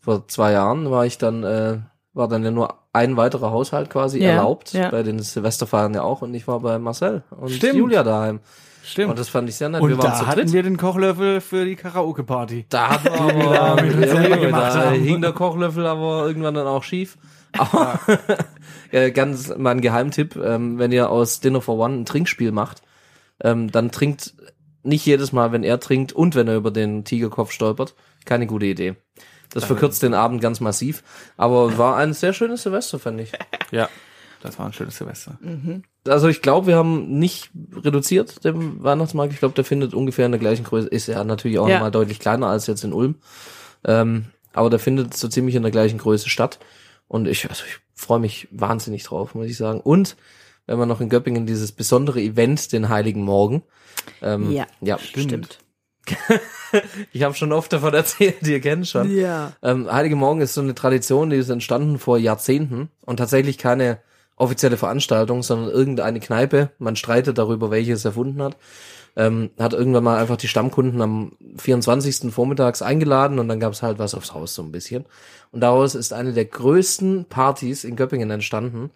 Vor zwei Jahren war ich dann, äh, war dann ja nur ein weiterer Haushalt quasi Ja, erlaubt, ja. bei den Silvesterfeiern ja auch, und ich war bei Marcel und Stimmt. Julia daheim. Stimmt. Und das fand ich sehr nett. Und wir waren da zu hatten dritt. wir den Kochlöffel für die Karaoke-Party. Da hatten wir wir da aber, ja, selber da gemacht haben. hing der Kochlöffel aber irgendwann dann auch schief. Aber äh, ganz mein Geheimtipp, ähm, wenn ihr aus Dinner for One ein Trinkspiel macht, ähm, dann trinkt nicht jedes Mal, wenn er trinkt und wenn er über den Tigerkopf stolpert. Keine gute Idee. Das verkürzt den Abend ganz massiv. Aber war ein sehr schönes Silvester, fand ich. Ja. Das war ein schönes Silvester. Also ich glaube, wir haben nicht reduziert den Weihnachtsmarkt. Ich glaube, der findet ungefähr in der gleichen Größe. Ist ja natürlich auch Ja. nochmal deutlich kleiner als jetzt in Ulm. Ähm, aber der findet so ziemlich in der gleichen Größe statt. Und ich, also ich freue mich wahnsinnig drauf, muss ich sagen. Und wenn wir noch in Göppingen dieses besondere Event, den Heiligen Morgen. Ähm, Ja, ja, stimmt. Ich habe schon oft davon erzählt, ihr kennt schon. Ja. Ähm, Heilige Morgen ist so eine Tradition, die ist entstanden vor Jahrzehnten und tatsächlich keine offizielle Veranstaltung, sondern irgendeine Kneipe. Man streitet darüber, welche es erfunden hat. Ähm, hat irgendwann mal einfach die Stammkunden am 24. vormittags eingeladen und dann gab es halt was aufs Haus so ein bisschen. Und daraus ist eine der größten Partys in Göppingen entstanden.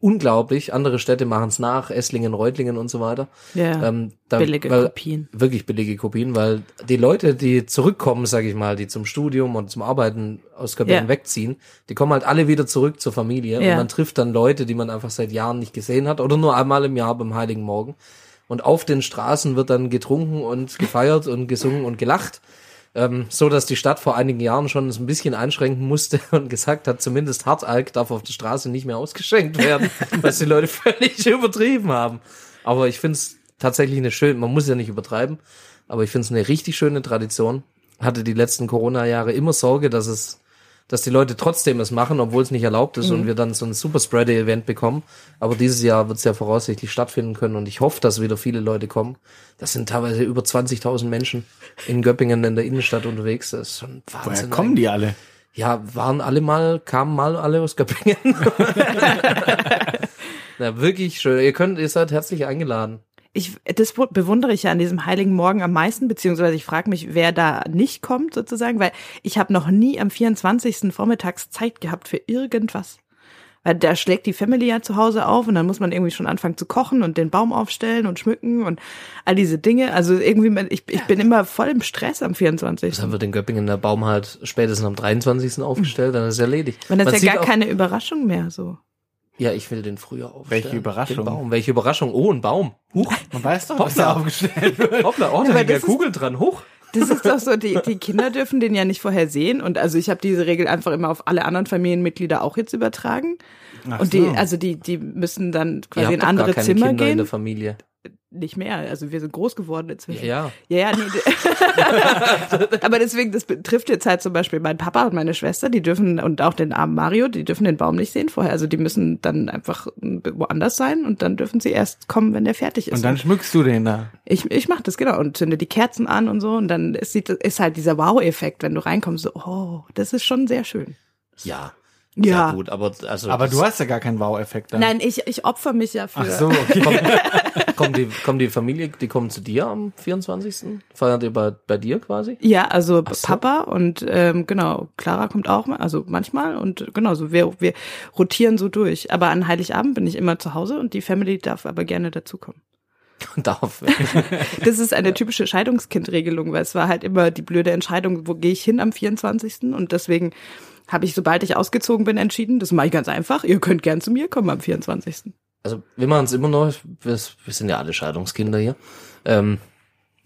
Unglaublich. Andere Städte machen es nach, Esslingen, Reutlingen und so weiter. Ja. Ähm, da, Billige weil, Kopien. Wirklich billige Kopien, weil die Leute, die zurückkommen, sage ich mal, die zum Studium und zum Arbeiten aus Göppingen Ja. wegziehen, die kommen halt alle wieder zurück zur Familie Ja. und man trifft dann Leute, die man einfach seit Jahren nicht gesehen hat oder nur einmal im Jahr beim Heiligen Morgen. Und auf den Straßen wird dann getrunken und gefeiert und gesungen und gelacht. Ähm, so dass die Stadt vor einigen Jahren schon ein bisschen einschränken musste und gesagt hat, zumindest Hartalk darf auf der Straße nicht mehr ausgeschenkt werden, was die Leute völlig übertrieben haben. Aber ich finde es tatsächlich eine schöne, man muss ja nicht übertreiben, aber ich finde es eine richtig schöne Tradition. Hatte die letzten Corona-Jahre immer Sorge, dass es, dass die Leute trotzdem es machen, obwohl es nicht erlaubt ist und wir dann so ein Superspreader-Event bekommen. Aber dieses Jahr wird es ja voraussichtlich stattfinden können und ich hoffe, dass wieder viele Leute kommen. Das sind teilweise über 20.000 Menschen in Göppingen in der Innenstadt unterwegs. Das ist schon Woher Wahnsinn. kommen die alle? Ja, waren alle mal, kamen mal alle aus Göppingen. Na, wirklich schön. Ihr könnt, ihr seid herzlich eingeladen. Ich, das bewundere ich ja an diesem Heiligen Morgen am meisten, beziehungsweise ich frage mich, wer da nicht kommt sozusagen, weil ich habe noch nie am 24. vormittags Zeit gehabt für irgendwas. Weil da schlägt die Family ja zu Hause auf und dann muss man irgendwie schon anfangen zu kochen und den Baum aufstellen und schmücken und all diese Dinge. Also irgendwie, ich, ich bin immer voll im Stress am 24. Dann wird in Göppingen der Baum halt spätestens am 23. aufgestellt, dann ist es erledigt. Man ist ja sieht gar keine Überraschung mehr so. Ja, ich will den früher aufstellen. Welche Überraschung? Den Baum. Welche Überraschung? Oh, ein Baum. Huch. Man weiß doch, was da aufgestellt wird. Hoppla, oh, Ja, da aber hängt ja Kugel dran. Hoch. Das ist doch so, die, die Kinder dürfen den ja nicht vorher sehen. Und also ich habe diese Regel einfach immer auf alle anderen Familienmitglieder auch jetzt übertragen. Ach und die, so. also die, die müssen dann Ihr quasi habt in andere gar keine Zimmer Kinder in gehen. der Familie. Nicht mehr. Also wir sind groß geworden inzwischen. Ja, Ja, ja, nee. Aber deswegen, das betrifft jetzt halt zum Beispiel mein Papa und meine Schwester, die dürfen, und auch den armen Mario, die dürfen den Baum nicht sehen vorher. Also die müssen dann einfach woanders sein und dann dürfen sie erst kommen, wenn der fertig ist. Und dann schmückst du den da. Ich, ich mache das genau und zünde die Kerzen an und so und dann ist, sieht, ist halt dieser Wow-Effekt, wenn du reinkommst, so, oh, das ist schon sehr schön. ja. Ja. gut, aber also Aber du hast ja gar keinen Wow-Effekt dann. Nein, ich, ich opfer mich ja für. Ach so, okay. kommt, kommt die kommt die Familie, die kommen zu dir am 24. Feiert ihr bei, bei dir quasi? Ja, also so. Papa und ähm, genau, Clara kommt auch mal, also manchmal und genau, so wir, wir rotieren so durch. Aber an Heiligabend bin ich immer zu Hause und die Family darf aber gerne dazukommen. Darf. Das ist eine typische Scheidungskindregelung, weil es war halt immer die blöde Entscheidung, wo gehe ich hin am 24. Und deswegen habe ich, sobald ich ausgezogen bin, entschieden, das mache ich ganz einfach. Ihr könnt gern zu mir kommen am 24. Also wir machen es immer noch, wir, wir sind ja alle Scheidungskinder hier. Ähm,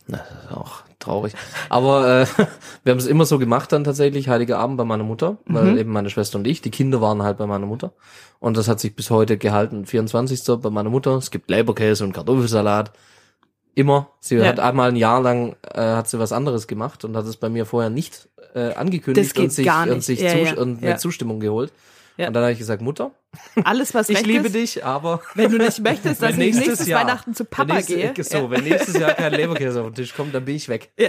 na, das ist auch traurig. Aber äh, wir haben es immer so gemacht dann tatsächlich, Heiliger Abend bei meiner Mutter, weil eben meine Schwester und ich, die Kinder waren halt bei meiner Mutter. Und das hat sich bis heute gehalten. 24. bei meiner Mutter. Es gibt Leberkäse und Kartoffelsalat. Immer. Sie Ja. hat einmal ein Jahr lang äh, hat sie was anderes gemacht und hat es bei mir vorher nicht äh, angekündigt und sich, und sich Ja, ja. und Ja. eine Zustimmung geholt. Ja. Und dann habe ich gesagt, Mutter, Alles, was ich recht liebe ist, dich, aber wenn du nicht möchtest, dass wenn ich nächstes nächstes Jahr- Weihnachten zu Papa nächstes, gehe. So, wenn nächstes Jahr kein Leberkäse auf den Tisch kommt, dann bin ich weg. Ja.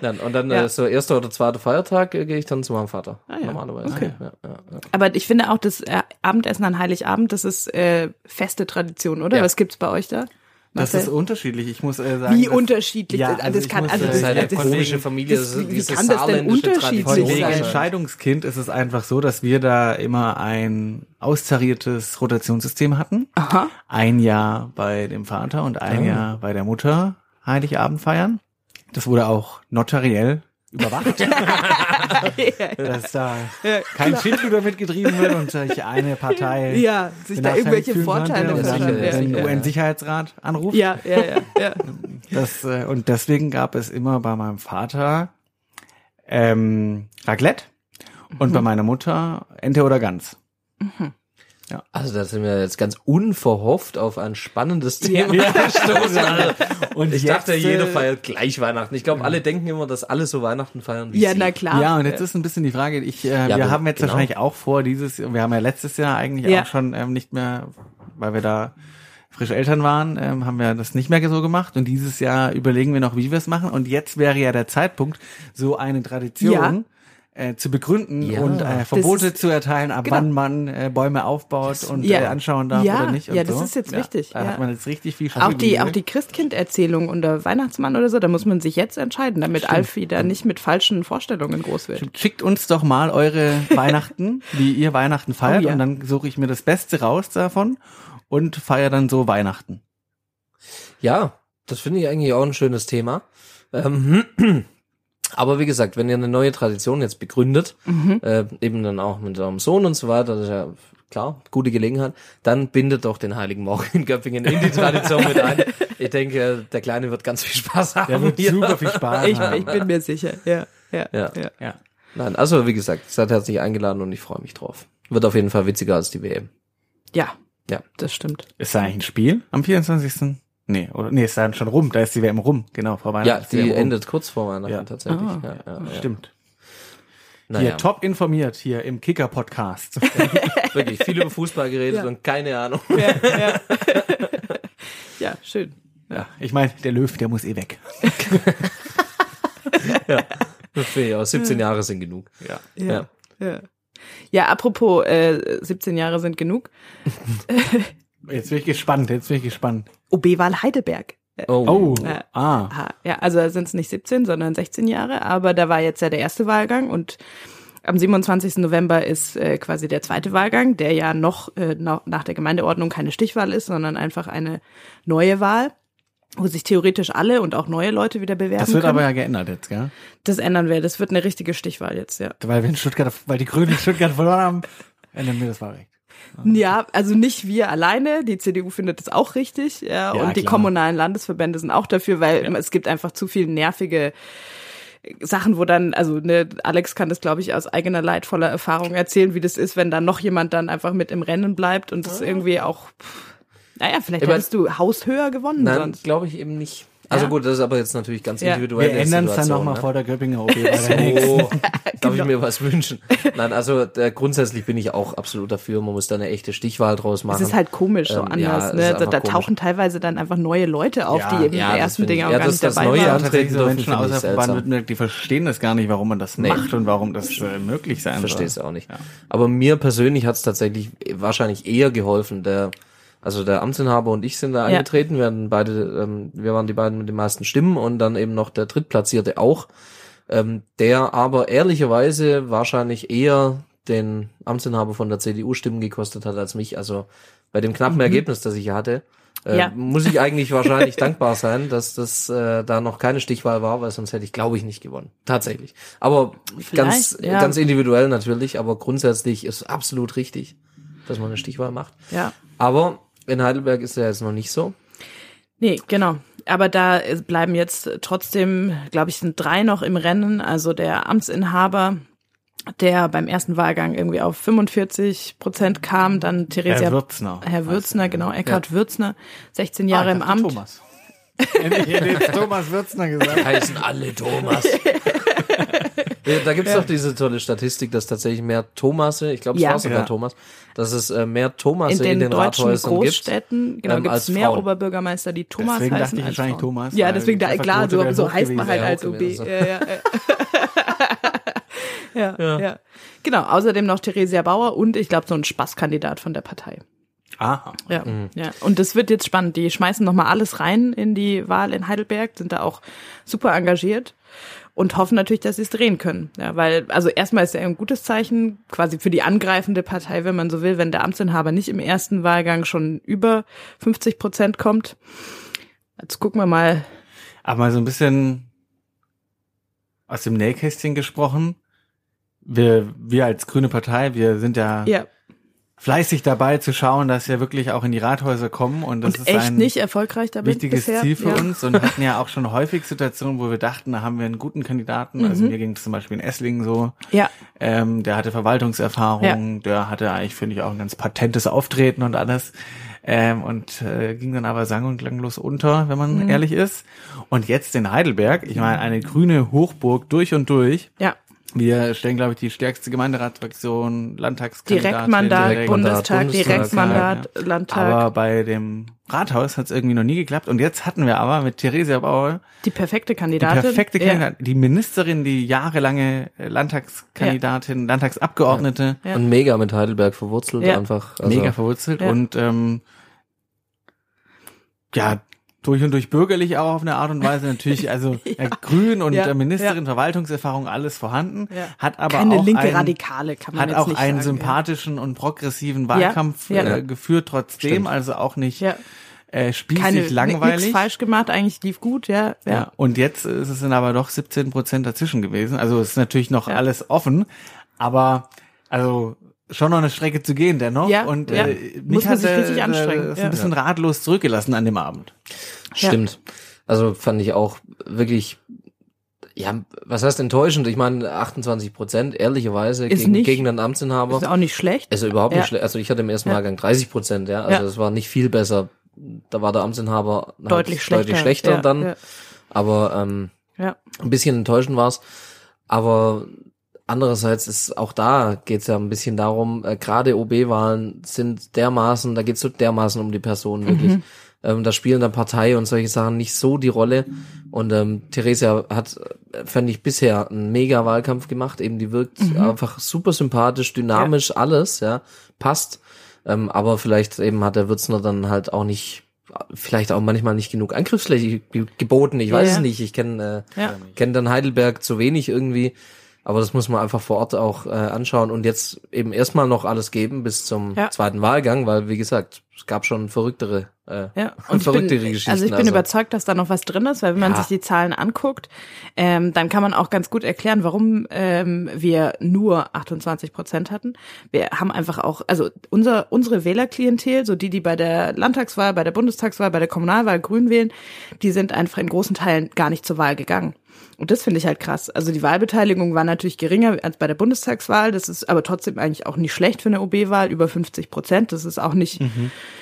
Dann, und dann Ja. äh, so erster oder zweiter Feiertag äh, gehe ich dann zu meinem Vater. Ah, ja. Normalerweise. Okay. Ja, ja, ja. Aber ich finde auch, das äh, Abendessen an Heiligabend, das ist äh, feste Tradition, oder? Ja. Was gibt's bei euch da? Das Marcel? ist unterschiedlich. Ich muss äh, sagen. Wie das- unterschiedlich? Ja, das, also das kann, muss, also äh, das, Das ist halt eine das, komische Familie, das- das, wie diese kann das denn saarländische unterschiedlich Von Tradition. wegen sein? Entscheidungskind ist es einfach so, dass wir da immer ein austariertes Rotationssystem hatten. Aha. Ein Jahr bei dem Vater und ein Ah. Jahr bei der Mutter Heiligabend feiern. Das wurde auch notariell überwacht, dass da kein Schindluder mitgetrieben wird und sich eine Partei ja, sich da irgendwelche Vorteile konnte und dann ja, den sicher, ja. UN-Sicherheitsrat anruft. Ja, ja, ja, ja. Das, äh, und deswegen gab es immer bei meinem Vater ähm, Raclette und Mhm. bei meiner Mutter Ente oder Gans. Also da sind wir jetzt ganz unverhofft auf ein spannendes Thema gestoßen. Alter. Und Ich jetzt, dachte, jeder äh, feiert gleich Weihnachten. Ich glaube, alle denken immer, dass alle so Weihnachten feiern wie Ja, sie. na klar. Ja, und jetzt ist ein bisschen die Frage, ich, äh, wir aber- haben jetzt genau. wahrscheinlich auch vor, dieses, wir haben ja letztes Jahr eigentlich Ja. auch schon ähm, nicht mehr, weil wir da frisch Eltern waren, ähm, haben wir das nicht mehr so gemacht und dieses Jahr überlegen wir noch, wie wir es machen und jetzt wäre ja der Zeitpunkt, so eine Tradition äh, zu begründen Ja. und äh, Verbote ist- zu erteilen, ab genau. wann man äh, Bäume aufbaut und Ja. äh, anschauen darf Ja, oder nicht. Und ja, das so. ist jetzt wichtig, Da ja. hat man jetzt richtig viel Auch die, auch die Christkind-Erzählung unter Weihnachtsmann oder so, da muss man sich jetzt entscheiden, damit Alfie da nicht mit falschen Vorstellungen groß wird. Schickt uns doch mal eure Weihnachten, wie ihr Weihnachten feiert, Oh ja. und dann suche ich mir das Beste raus davon und feiere dann so Weihnachten. Ja, das finde ich eigentlich auch ein schönes Thema. Ähm, aber wie gesagt, wenn ihr eine neue Tradition jetzt begründet, äh, eben dann auch mit eurem Sohn und so weiter, das ist ja klar, gute Gelegenheit, dann bindet doch den Heiligen Morgen in Göppingen in die Tradition mit ein. Ich denke, der Kleine wird ganz viel Spaß haben. Der wird hier. super viel Spaß Ich, haben. ich bin mir sicher, ja. Ja, Ja. ja. Ja. Nein, also wie gesagt, seid herzlich eingeladen und ich freue mich drauf. Wird auf jeden Fall witziger als die WM. ja, Ja. das stimmt. Ist da eigentlich ein Spiel am 24.? Nee, oder nee, ist dann schon rum, da ist die WM rum, genau, vor Weihnachten. Ja, die endet kurz vor Weihnachten Ja. tatsächlich. Ah, ja, ja, ja. Stimmt. Naja, Hier top informiert hier im Kicker Podcast. wirklich viel über Fußball geredet Ja. und keine Ahnung. Ja, ja. ja schön. ja, ich meine, der Löw, der muss eh weg. Das finde ich auch. 17 Jahre sind genug. Ja. Ja. Ja, ja apropos, äh, 17 Jahre sind genug. Jetzt bin ich gespannt, jetzt bin ich gespannt. OB-Wahl Heidelberg. Oh, Ja. ah. Aha, ja, also sind es nicht 17, sondern 16 Jahre, aber da war jetzt ja der erste Wahlgang und am 27. November ist äh, quasi der zweite Wahlgang, der ja noch äh, nach, nach der Gemeindeordnung keine Stichwahl ist, sondern einfach eine neue Wahl, wo sich theoretisch alle und auch neue Leute wieder bewerben Das wird können. aber ja geändert jetzt, gell? das ändern wir, das wird eine richtige Stichwahl jetzt, ja. Weil wir in Stuttgart, weil die Grünen in Stuttgart verloren haben, ändern wir das Wahlrecht. Ja, also nicht wir alleine. Die CDU findet das auch richtig. Ja, Ja, und die klar. kommunalen Landesverbände sind auch dafür, weil es gibt einfach zu viel nervige Sachen, wo dann, also ne, Alex kann das, glaube ich, aus eigener leidvoller Erfahrung erzählen, wie das ist, wenn dann noch jemand dann einfach mit im Rennen bleibt und das irgendwie auch, pff, naja, vielleicht hättest du haushöher gewonnen Nein, sonst. glaube ich eben nicht. Also Ja. gut, das ist aber jetzt natürlich ganz Ja. individuell. Wir ändern es dann nochmal vor der Göppinger OP. Oh, darf ich Genau. mir was wünschen? Nein, also äh, grundsätzlich bin ich auch absolut dafür. Man muss da eine echte Stichwahl draus machen. Es ist halt komisch, so Ähm, ja, anders. ist ne? Da, da tauchen teilweise dann einfach neue Leute auf, Ja, die eben ja, ersten finde Ding ich- auch ja, gar das- nicht das dabei Neue waren. an- tatsächlich so dürfen, Menschen ich seltsam. Baden-Württemberg, die verstehen das gar nicht, warum man das Nee. macht und warum das äh, möglich sein verstehe es soll. auch nicht. Aber mir persönlich hat es tatsächlich wahrscheinlich eher geholfen. Der, also der Amtsinhaber und ich sind da Ja. angetreten. Wir hatten beide, ähm, wir waren die beiden mit den meisten Stimmen und dann eben noch der Drittplatzierte auch, ähm, der aber ehrlicherweise wahrscheinlich eher den Amtsinhaber von der CDU Stimmen gekostet hat als mich. Also bei dem knappen Ergebnis, das ich hatte, äh, Ja. muss ich eigentlich wahrscheinlich dankbar sein, dass das äh, da noch keine Stichwahl war, weil sonst hätte ich, glaube ich, nicht gewonnen. Tatsächlich. Aber ganz, ja. ganz individuell natürlich, aber grundsätzlich ist absolut richtig, dass man eine Stichwahl macht. Ja. Aber in Heidelberg ist ja jetzt noch nicht so. Nee, genau. Aber da bleiben jetzt trotzdem, glaube ich, sind drei noch im Rennen. Also der Amtsinhaber, der beim ersten Wahlgang irgendwie auf 45 Prozent kam, dann Theresia Herr Würzner. Herr Würzner, genau, Eckhard Würzner, 16 Jahre Ah, ich im Amt. Thomas. ich hätte jetzt Thomas Würzner gesagt. Heißen alle Thomas. Ja, da gibt's doch diese tolle Statistik, dass tatsächlich mehr Thomase, ich glaube es Ja. war sogar Ja. Thomas, dass es äh, mehr Thomase In in den, den, deutschen Rathäusern gibt. Großstädten, genau, ähm, gibt als es mehr Frauen. Oberbürgermeister, die Thomas Deswegen heißen. dachte ich als wahrscheinlich Frauen. Thomas, Ja, deswegen, da, klar, so, so heißt man halt als OB. Ja, ja, ja. ja, ja. Genau, außerdem noch Theresia Bauer und ich glaube so ein Spaßkandidat von der Partei. Aha. Ja, ja. Und das wird jetzt spannend. Die schmeißen nochmal alles rein in die Wahl in Heidelberg, sind da auch super engagiert und hoffen natürlich, dass sie es drehen können. Ja, weil, also erstmal ist ja ein gutes Zeichen, quasi für die angreifende Partei, wenn man so will, wenn der Amtsinhaber nicht im ersten Wahlgang schon über 50 Prozent kommt. Jetzt gucken wir mal. Aber mal so ein bisschen aus dem Nähkästchen gesprochen. Wir, wir als grüne Partei, wir sind ja, Ja, fleißig dabei zu schauen, dass wir wirklich auch in die Rathäuser kommen und das Und ist echt ein nicht erfolgreich damit wichtiges bisher. Ziel für ja. uns und hatten ja auch schon häufig Situationen, wo wir dachten, da haben wir einen guten Kandidaten. Also Mhm. mir ging es zum Beispiel in Esslingen so. Ja, Ähm, der hatte Verwaltungserfahrung, der hatte eigentlich, finde ich, auch ein ganz patentes Auftreten und alles. Ähm, und äh, ging dann aber sang- und klanglos unter, wenn man Mhm. ehrlich ist. Und jetzt in Heidelberg, ich meine, eine grüne Hochburg durch und durch. ja. Wir stellen, glaube ich, die stärkste Gemeinderatsfraktion, Landtagskandidatin. Direktmandat, Direktmandat, Bundestag, Bundestag, Direktmandat, Landtag. Aber bei dem Rathaus hat es irgendwie noch nie geklappt. Und jetzt hatten wir aber mit Theresia Bauer die perfekte die Kandidatin. perfekte Ja. Kandidatin, die Ministerin, die jahrelange äh, Landtagskandidatin, Landtagsabgeordnete, Ja. Und mega mit Heidelberg verwurzelt Ja. einfach. Also, mega verwurzelt Ja. und ähm, ja, durch und durch bürgerlich auch auf eine Art und Weise natürlich, also äh, grün und Ja. äh, Ministerin, Verwaltungserfahrung, alles vorhanden, Ja. hat aber Keine auch linke ein, Radikale, kann man hat auch einen sagen. sympathischen und progressiven Wahlkampf Ja. Äh, geführt trotzdem, Stimmt. also auch nicht Ja. äh, spießig Keine, langweilig. nichts falsch gemacht, eigentlich lief gut, ja. Ja. Ja. Und jetzt ist es dann aber doch 17 Prozent dazwischen gewesen. Also es ist natürlich noch Ja. alles offen, aber also schon noch eine Strecke zu gehen dennoch. Ja, und ja. äh, Muss mich man hat sich richtig äh, anstrengen, das ja. ein bisschen ratlos zurückgelassen an dem Abend. Stimmt. Also fand ich auch wirklich, ja, was heißt enttäuschend? Ich meine, 28 Prozent, ehrlicherweise, Ist gegen, nicht- gegen einen Amtsinhaber. Ist auch nicht schlecht. Also überhaupt nicht Ja. schlecht. Also ich hatte im ersten Ja. Wahlgang 30 Prozent, ja. Also Ja. es war nicht viel besser. Da war der Amtsinhaber halt Deutlich schlechter. deutlich schlechter ja, dann. Ja. Aber ähm, Ja. ein bisschen enttäuschend war's. Aber andererseits ist auch da geht's ja ein bisschen darum, äh, gerade OB-Wahlen sind dermaßen, da geht's so dermaßen um die Person wirklich. Mhm. Ähm, da spielen dann Partei und solche Sachen nicht so die Rolle. Und ähm, Theresia hat, äh, fand ich, bisher einen mega Wahlkampf gemacht. Eben, die wirkt Mhm. einfach super sympathisch, dynamisch, alles, ja, passt. Ähm, aber vielleicht eben hat der Würzner dann halt auch nicht, vielleicht auch manchmal nicht genug Angriffsfläche ge- geboten. Ich Ja, weiß ja. es nicht. Ich kenne äh, Ja. kenn dann Heidelberg zu wenig irgendwie. Aber das muss man einfach vor Ort auch äh, anschauen und jetzt eben erstmal noch alles geben bis zum Ja. zweiten Wahlgang, weil wie gesagt, es gab schon verrücktere, äh, Ja, und verrücktere bin, Geschichten. also ich bin überzeugt, dass da noch was drin ist, weil wenn man Ja. sich die Zahlen anguckt, ähm, dann kann man auch ganz gut erklären, warum ähm, wir nur 28 Prozent hatten. Wir haben einfach auch, also unser, unsere Wählerklientel, so die, die bei der Landtagswahl, bei der Bundestagswahl, bei der Kommunalwahl Grün wählen, die sind einfach in großen Teilen gar nicht zur Wahl gegangen. Und das finde ich halt krass. Also die Wahlbeteiligung war natürlich geringer als bei der Bundestagswahl. Das ist aber trotzdem eigentlich auch nicht schlecht für eine OB-Wahl, über 50 Prozent. Das ist auch nicht,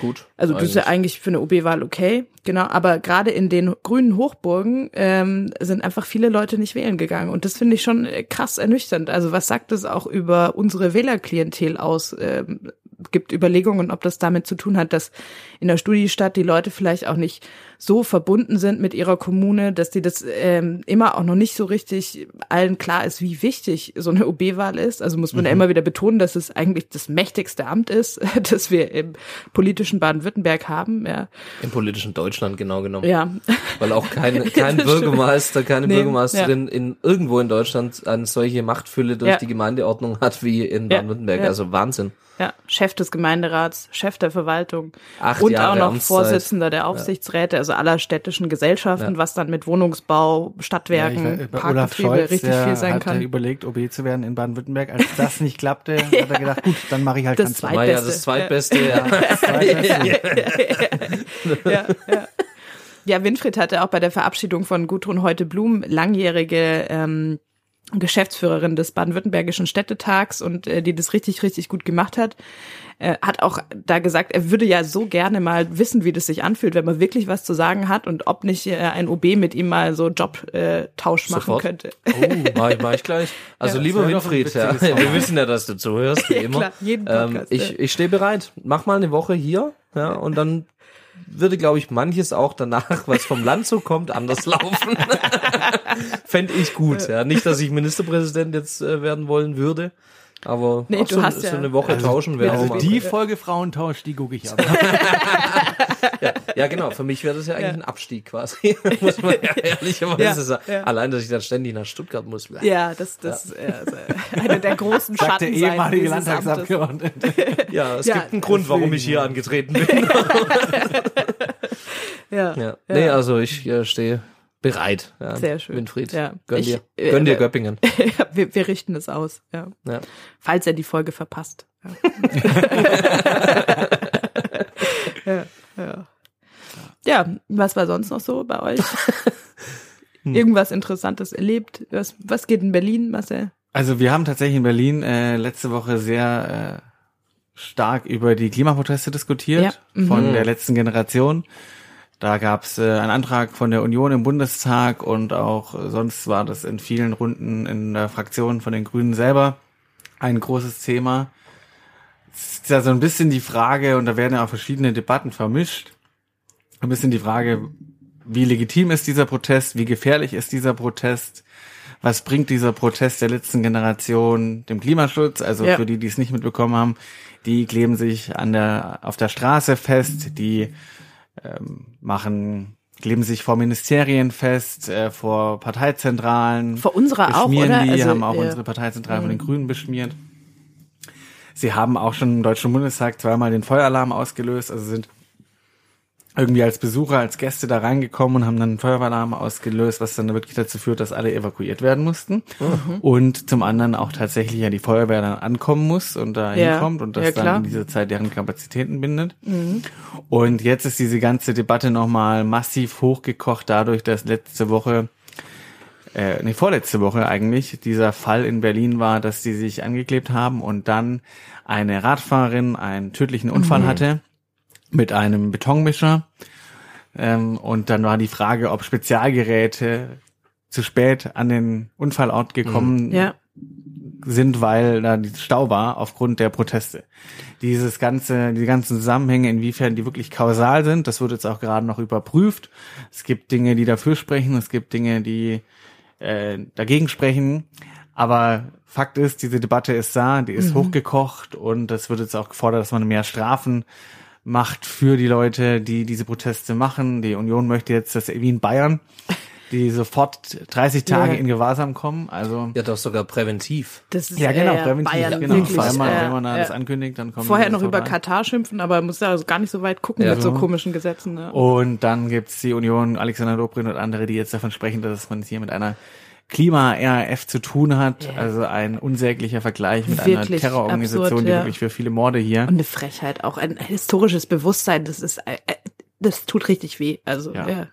gut. also das ist ja eigentlich für eine OB-Wahl okay, genau. Aber gerade in den grünen Hochburgen ähm, sind einfach viele Leute nicht wählen gegangen. Und das finde ich schon äh, krass ernüchternd. Also was sagt das auch über unsere Wählerklientel aus? Ähm, gibt Überlegungen, ob das damit zu tun hat, dass in der Studiestadt die Leute vielleicht auch nicht so verbunden sind mit ihrer Kommune, dass die das ähm, immer auch noch nicht so richtig allen klar ist, wie wichtig so eine OB-Wahl ist. Also muss man ja immer wieder betonen, dass es eigentlich das mächtigste Amt ist, das wir im politischen Baden-Württemberg haben. Ja, Im politischen Deutschland genau genommen. ja. Weil auch kein, kein Bürgermeister, keine Nee, Bürgermeisterin in irgendwo in Deutschland eine solche Machtfülle durch Ja. die Gemeindeordnung hat wie in Ja, Baden-Württemberg. ja. Also Wahnsinn. Ja, Chef des Gemeinderats, Chef der Verwaltung Acht und Jahre auch noch Amtszeit. Vorsitzender der Aufsichtsräte, also aller städtischen Gesellschaften, Ja. was dann mit Wohnungsbau, Ja, ich Stadtwerken, weiß, bei Olaf Parkbetriebe Scholz, richtig der viel sein hat kann. überlegt, OB zu werden in Baden-Württemberg. Als das nicht klappte, hat er gedacht, gut, dann mache ich halt Das Kanzler. Zweitbeste. War ja das zweitbeste. Ja. Das Zweitbeste. ja, ja. ja, Winfried hatte auch bei der Verabschiedung von Gudrun Heute-Blum langjährige ähm, Geschäftsführerin des baden-württembergischen Städtetags und äh, die das richtig, richtig gut gemacht hat, äh, hat auch da gesagt, er würde ja so gerne mal wissen, wie das sich anfühlt, wenn man wirklich was zu sagen hat und ob nicht äh, ein OB mit ihm mal so Jobtausch äh, Tausch machen Sofort. könnte. Oh, mach ich, mach ich gleich. Also Ja. lieber Winfried, ja. wir wissen ja, dass du zuhörst, wie Ja, immer. klar, jeden ähm, Podcast, ich ja. ich stehe bereit. Mach mal eine Woche hier, ja, und dann würde, glaube ich, manches auch danach, was vom Land so kommt, anders laufen. Fände ich gut, ja. Nicht, dass ich Ministerpräsident jetzt äh, werden wollen würde, aber Nee, auch du so, hast so ja- eine Woche tauschen wäre auch Also mal. die Folge Frauentausch, die gucke ich aber. Ja, genau. Für mich wäre das ja eigentlich ein Abstieg quasi. muss man ja ehrlicherweise Ja, sagen. ja. Allein, dass ich dann ständig nach Stuttgart muss. Ja, das, das äh, also eine der großen Sagt der ehemalige. Landtagsabgeordnete. Ja, es Ja, gibt einen Grund, warum ich hier angetreten bin. Ja, Ja. Nee, also ich äh, stehe bereit. Ja. Sehr schön. Winfried, Ja. gönn Ich, dir. äh, Gönn dir äh, Göppingen. wir, wir richten es aus, ja. Ja. Falls er die Folge verpasst. ja, ja. ja, was war sonst noch so bei euch? Irgendwas Interessantes erlebt? Was, was geht in Berlin, Marcel? Also wir haben tatsächlich in Berlin äh, letzte Woche sehr äh, stark über die Klimaproteste diskutiert Ja. Mhm. von der letzten Generation. Da gab es äh, einen Antrag von der Union im Bundestag und auch äh, sonst war das in vielen Runden in der Fraktion von den Grünen selber ein großes Thema. Es ist ja so ein bisschen die Frage, und da werden ja auch verschiedene Debatten vermischt, ein bisschen die Frage, wie legitim ist dieser Protest, wie gefährlich ist dieser Protest, was bringt dieser Protest der letzten Generation dem Klimaschutz? Also Ja. für die, die es nicht mitbekommen haben, die kleben sich an der auf der Straße fest, die ähm, machen kleben sich vor Ministerien fest, äh, vor Parteizentralen. Vor unserer auch, oder? Die Also, haben auch ja. unsere Parteizentrale von den Grünen beschmiert. Sie haben auch schon im Deutschen Bundestag zweimal den Feueralarm ausgelöst, also sind irgendwie als Besucher, als Gäste da reingekommen und haben dann einen Feueralarm ausgelöst, was dann wirklich dazu führt, dass alle evakuiert werden mussten. Mhm. Und zum anderen auch tatsächlich ja die Feuerwehr dann ankommen muss und da Ja, hinkommt und das ja, dann. Mhm. in dieser Zeit deren Kapazitäten bindet. Und jetzt ist diese ganze Debatte nochmal massiv hochgekocht dadurch, dass letzte Woche äh, nee, vorletzte Woche eigentlich, dieser Fall in Berlin war, dass die sich angeklebt haben und dann eine Radfahrerin einen tödlichen Unfall hatte mit einem Betonmischer. Ähm, und dann war die Frage, ob Spezialgeräte zu spät an den Unfallort gekommen Ja. sind, weil da die Stau war aufgrund der Proteste. Dieses ganze, die ganzen Zusammenhänge, inwiefern die wirklich kausal sind, das wird jetzt auch gerade noch überprüft. Es gibt Dinge, die dafür sprechen, es gibt Dinge, die äh, dagegen sprechen. Aber Fakt ist, diese Debatte ist da, die ist hochgekocht und es wird jetzt auch gefordert, dass man mehr Strafen macht für die Leute, die diese Proteste machen. Die Union möchte jetzt, dass wie in Bayern, die sofort 30 Tage Ja. in Gewahrsam kommen. Also Ja, doch sogar präventiv. Das ist ja, genau, äh, präventiv. Bayern genau. wirklich. wenn, man, äh, wenn man da ja. das ankündigt, dann kommen Vorher noch über. Katar schimpfen, aber muss da also gar nicht so weit gucken Ja. mit so komischen Gesetzen. Ne? Und dann gibt's die Union, Alexander Dobrindt und andere, die jetzt davon sprechen, dass man es hier mit einer Klima-RAF zu tun hat. Ja. Also ein unsäglicher Vergleich mit Wirklich einer Terrororganisation, absurd, die ja. wirklich für viele Morde hier. Und eine Frechheit, auch ein historisches Bewusstsein, das ist, äh, äh, das tut richtig weh. Also, Ja. ja.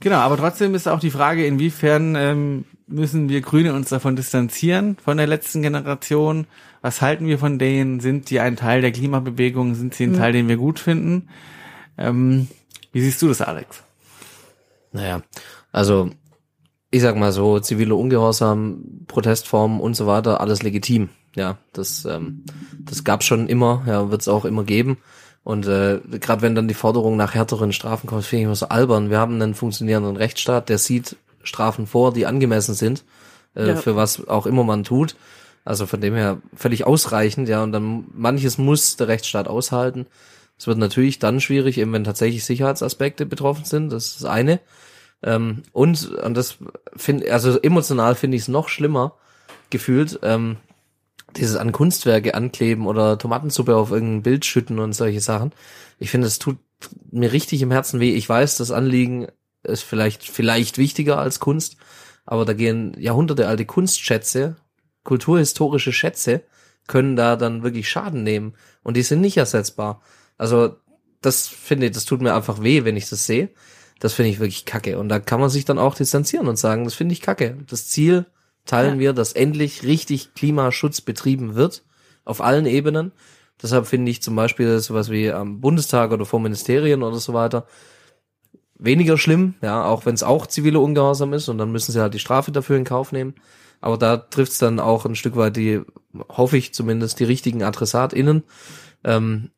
Genau, aber trotzdem ist auch die Frage, inwiefern ähm, müssen wir Grüne uns davon distanzieren, von der letzten Generation? Was halten wir von denen? Sind die ein Teil der Klimabewegung? Sind sie ein Teil, den wir gut finden? Ähm, wie siehst du das, Alex? Naja, also ich sag mal so, zivile Ungehorsam, Protestformen und so weiter, alles legitim. Ja, das, ähm, das gab's schon immer, ja, wird's auch immer geben. Und äh, gerade wenn dann die Forderung nach härteren Strafen kommt, finde ich immer so albern. Wir haben einen funktionierenden Rechtsstaat, der sieht Strafen vor, die angemessen sind, äh, Ja. für was auch immer man tut. Also von dem her völlig ausreichend, ja. Und dann manches muss der Rechtsstaat aushalten. Es wird natürlich dann schwierig, eben wenn tatsächlich Sicherheitsaspekte betroffen sind. Das ist das eine. Ähm, und, und das finde, also emotional finde ich es noch schlimmer gefühlt, ähm, dieses an Kunstwerke ankleben oder Tomatensuppe auf irgendein Bild schütten und solche Sachen. Ich finde, es tut mir richtig im Herzen weh. Ich weiß, das Anliegen ist vielleicht, vielleicht wichtiger als Kunst, aber da gehen Jahrhunderte alte Kunstschätze, kulturhistorische Schätze, können da dann wirklich Schaden nehmen und die sind nicht ersetzbar. Also, das finde ich, das tut mir einfach weh, wenn ich das sehe. Das finde ich wirklich kacke. Und da kann man sich dann auch distanzieren und sagen, das finde ich kacke. Das Ziel teilen Ja. wir, dass endlich richtig Klimaschutz betrieben wird. Auf allen Ebenen. Deshalb finde ich zum Beispiel sowas wie am Bundestag oder vor Ministerien oder so weiter weniger schlimm, ja, auch wenn es auch zivile Ungehorsam ist und dann müssen sie halt die Strafe dafür in Kauf nehmen. Aber da trifft es dann auch ein Stück weit die, hoffe ich zumindest, die richtigen AdressatInnen. Ähm,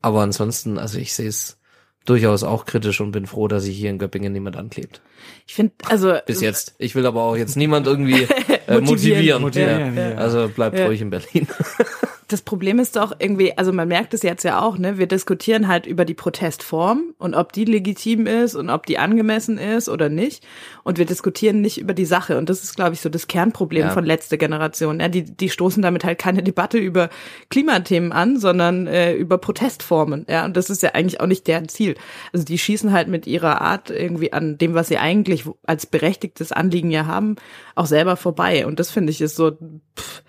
aber ansonsten, also ich sehe es durchaus auch kritisch und bin froh, dass sich hier in Göppingen niemand anklebt. Ich finde, also Bis jetzt. Ich will aber auch jetzt niemand irgendwie äh, Motivieren. motivieren. Motivieren, ja. ja. Also bleibt Ja. ruhig in Berlin. das Problem ist doch irgendwie, also man merkt es jetzt ja auch, ne? Wir diskutieren halt über die Protestform und ob die legitim ist und ob die angemessen ist oder nicht. Und wir diskutieren nicht über die Sache. Und das ist, glaube ich, so das Kernproblem Ja. von letzter Generation. Ja, die, die stoßen damit halt keine Debatte über Klimathemen an, sondern äh, über Protestformen. Ja, und das ist ja eigentlich auch nicht deren Ziel. Also die schießen halt mit ihrer Art irgendwie an dem, was sie eigentlich als berechtigtes Anliegen ja haben, auch selber vorbei. Und das finde ich ist so, pff,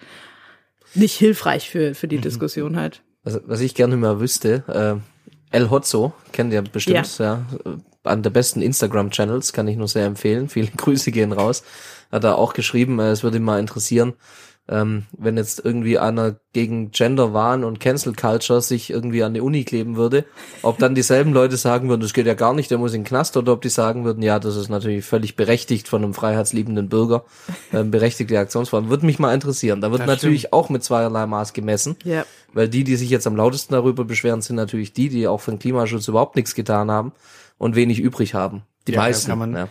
nicht hilfreich für, für die Diskussion halt. Was, was ich gerne mal wüsste, äh, El Hotzo, kennt ihr bestimmt, ja. ja. An der besten Instagram-Channels, kann ich nur sehr empfehlen. Viele Grüße gehen raus. Hat er auch geschrieben, äh, es würde ihn mal interessieren, ähm, wenn jetzt irgendwie einer gegen Gender-Wahn und Cancel Culture sich irgendwie an die Uni kleben würde, ob dann dieselben Leute sagen würden, das geht ja gar nicht, der muss in den Knast, oder ob die sagen würden, ja, das ist natürlich völlig berechtigt von einem freiheitsliebenden Bürger, ähm, berechtigte Aktionsform. Würde mich mal interessieren. Da wird das natürlich stimmt. auch mit zweierlei Maß gemessen, ja. weil die, die sich jetzt am lautesten darüber beschweren, sind natürlich die, die auch für den Klimaschutz überhaupt nichts getan haben und wenig übrig haben. Die ja, meisten. Kann man, ja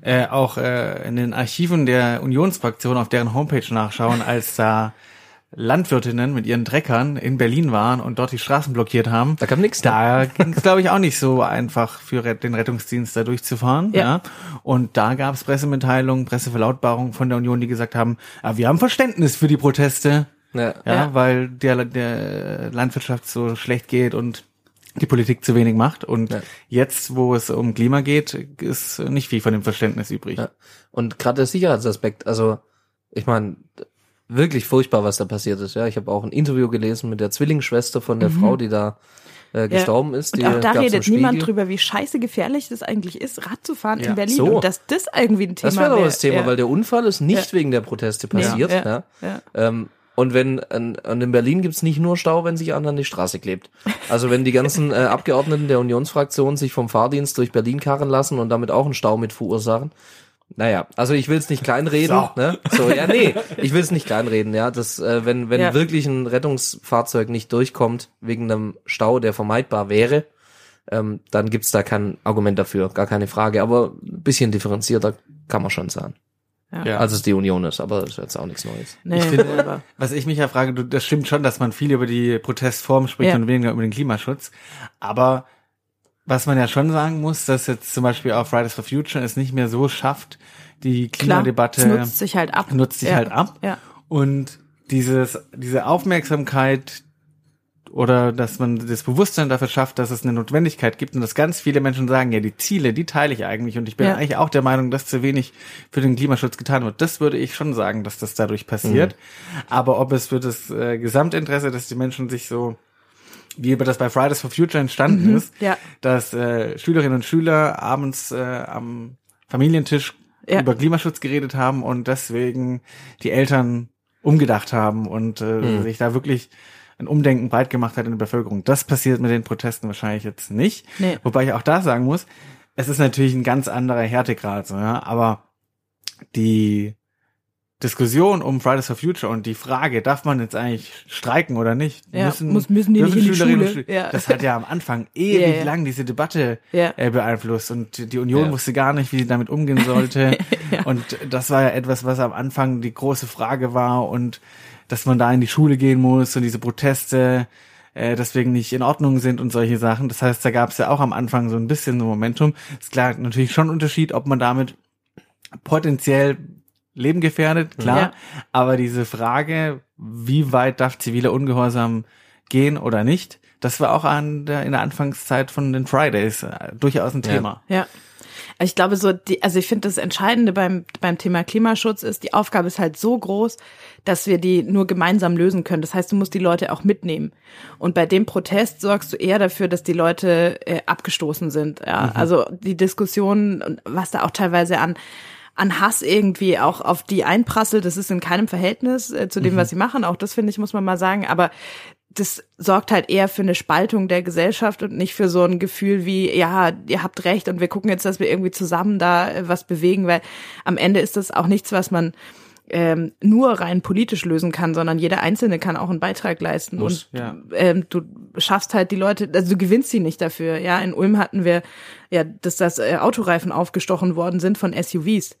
äh, auch äh, in den Archiven der Unionsfraktion auf deren Homepage nachschauen, als da Landwirtinnen mit ihren Treckern in Berlin waren und dort die Straßen blockiert haben. Da kam nichts. Da ging es, glaube ich, auch nicht so einfach für den Rettungsdienst da durchzufahren. Ja. ja. Und da gab es Pressemitteilungen, Presseverlautbarungen von der Union, die gesagt haben, ah, wir haben Verständnis für die Proteste. Ja, ja, ja. weil der, der Landwirtschaft so schlecht geht und die Politik zu wenig macht. Und ja. jetzt, wo es um Klima geht, ist nicht viel von dem Verständnis übrig. Ja. Und gerade der Sicherheitsaspekt, also ich meine, wirklich furchtbar, was da passiert ist. Ja, ich habe auch ein Interview gelesen mit der Zwillingsschwester von der mhm. Frau, die da äh, gestorben ja. ist. Und auch da redet niemand drüber, wie scheiße gefährlich das eigentlich ist, Rad zu fahren ja. in Berlin. So. Und dass das irgendwie ein Thema ist. Das wäre doch das Thema, ja. weil der Unfall ist nicht wegen der Proteste passiert. Ja. Ähm, und wenn und in Berlin gibt's nicht nur Stau, wenn sich einer an die Straße klebt. Also wenn die ganzen äh, Abgeordneten der Unionsfraktion sich vom Fahrdienst durch Berlin karren lassen und damit auch einen Stau mit verursachen. Naja, also ich will es nicht kleinreden. So. Ne? so, ja, nee, ich will es nicht kleinreden, ja. Das, äh, wenn, wenn ja. wirklich ein Rettungsfahrzeug nicht durchkommt wegen einem Stau, der vermeidbar wäre, ähm, dann gibt's da kein Argument dafür, gar keine Frage. Aber ein bisschen differenzierter kann man schon sagen. Ja. Als es die Union ist, aber das ist jetzt auch nichts Neues. Nee, ich finde, was ich mich ja frage, du, das stimmt schon, dass man viel über die Protestform spricht ja. und weniger über den Klimaschutz. Aber was man ja schon sagen muss, dass jetzt zum Beispiel auch Fridays for Future es nicht mehr so schafft, die Klimadebatte Klar, nutzt sich halt ab. Nutzt sich ja. halt ab. Ja. Und dieses, diese Aufmerksamkeit, oder dass man das Bewusstsein dafür schafft, dass es eine Notwendigkeit gibt und dass ganz viele Menschen sagen, ja, die Ziele, die teile ich eigentlich und ich bin ja. eigentlich auch der Meinung, dass zu wenig für den Klimaschutz getan wird. Das würde ich schon sagen, dass das dadurch passiert. Mhm. Aber ob es für das äh, Gesamtinteresse, dass die Menschen sich so wie das bei Fridays for Future entstanden mhm, ist, ja. dass äh, Schülerinnen und Schüler abends äh, am Familientisch ja. über Klimaschutz geredet haben und deswegen die Eltern umgedacht haben und äh, mhm. sich da wirklich ein Umdenken breit gemacht hat in der Bevölkerung. Das passiert mit den Protesten wahrscheinlich jetzt nicht. Nee. Wobei ich auch da sagen muss, es ist natürlich ein ganz anderer Härtegrad, so, ja, aber die Diskussion um Fridays for Future und die Frage, darf man jetzt eigentlich streiken oder nicht? Ja, müssen, muss, müssen die nicht in die Schule? Ja. Das hat ja am Anfang ewig yeah. lang diese Debatte äh, beeinflusst und die Union wusste gar nicht, wie sie damit umgehen sollte. ja. Und das war ja etwas, was am Anfang die große Frage war und dass man da in die Schule gehen muss und diese Proteste äh, deswegen nicht in Ordnung sind und solche Sachen. Das heißt, da gab es ja auch am Anfang so ein bisschen so Momentum. Ist klar natürlich schon ein Unterschied, ob man damit potenziell Leben gefährdet, klar. Ja. Aber diese Frage, wie weit darf ziviler Ungehorsam gehen oder nicht, das war auch an der, in der Anfangszeit von den Fridays äh, durchaus ein Thema. Ja. ja. Ich glaube so, die, also ich finde das Entscheidende beim, beim Thema Klimaschutz ist, die Aufgabe ist halt so groß, dass wir die nur gemeinsam lösen können. Das heißt, du musst die Leute auch mitnehmen. Und bei dem Protest sorgst du eher dafür, dass die Leute äh, abgestoßen sind. Ja? Mhm. Also die Diskussion, was da auch teilweise an an Hass irgendwie auch auf die einprasselt, das ist in keinem Verhältnis äh, zu dem, mhm. was sie machen. Auch das finde ich, muss man mal sagen. Aber das sorgt halt eher für eine Spaltung der Gesellschaft und nicht für so ein Gefühl wie, ja, ihr habt recht und wir gucken jetzt, dass wir irgendwie zusammen da äh, was bewegen, weil am Ende ist das auch nichts, was man ähm, nur rein politisch lösen kann, sondern jeder Einzelne kann auch einen Beitrag leisten. Muss, und ja. ähm, du schaffst halt die Leute, also du gewinnst sie nicht dafür. Ja, in Ulm hatten wir ja, dass das äh, Autoreifen aufgestochen worden sind von SUVs.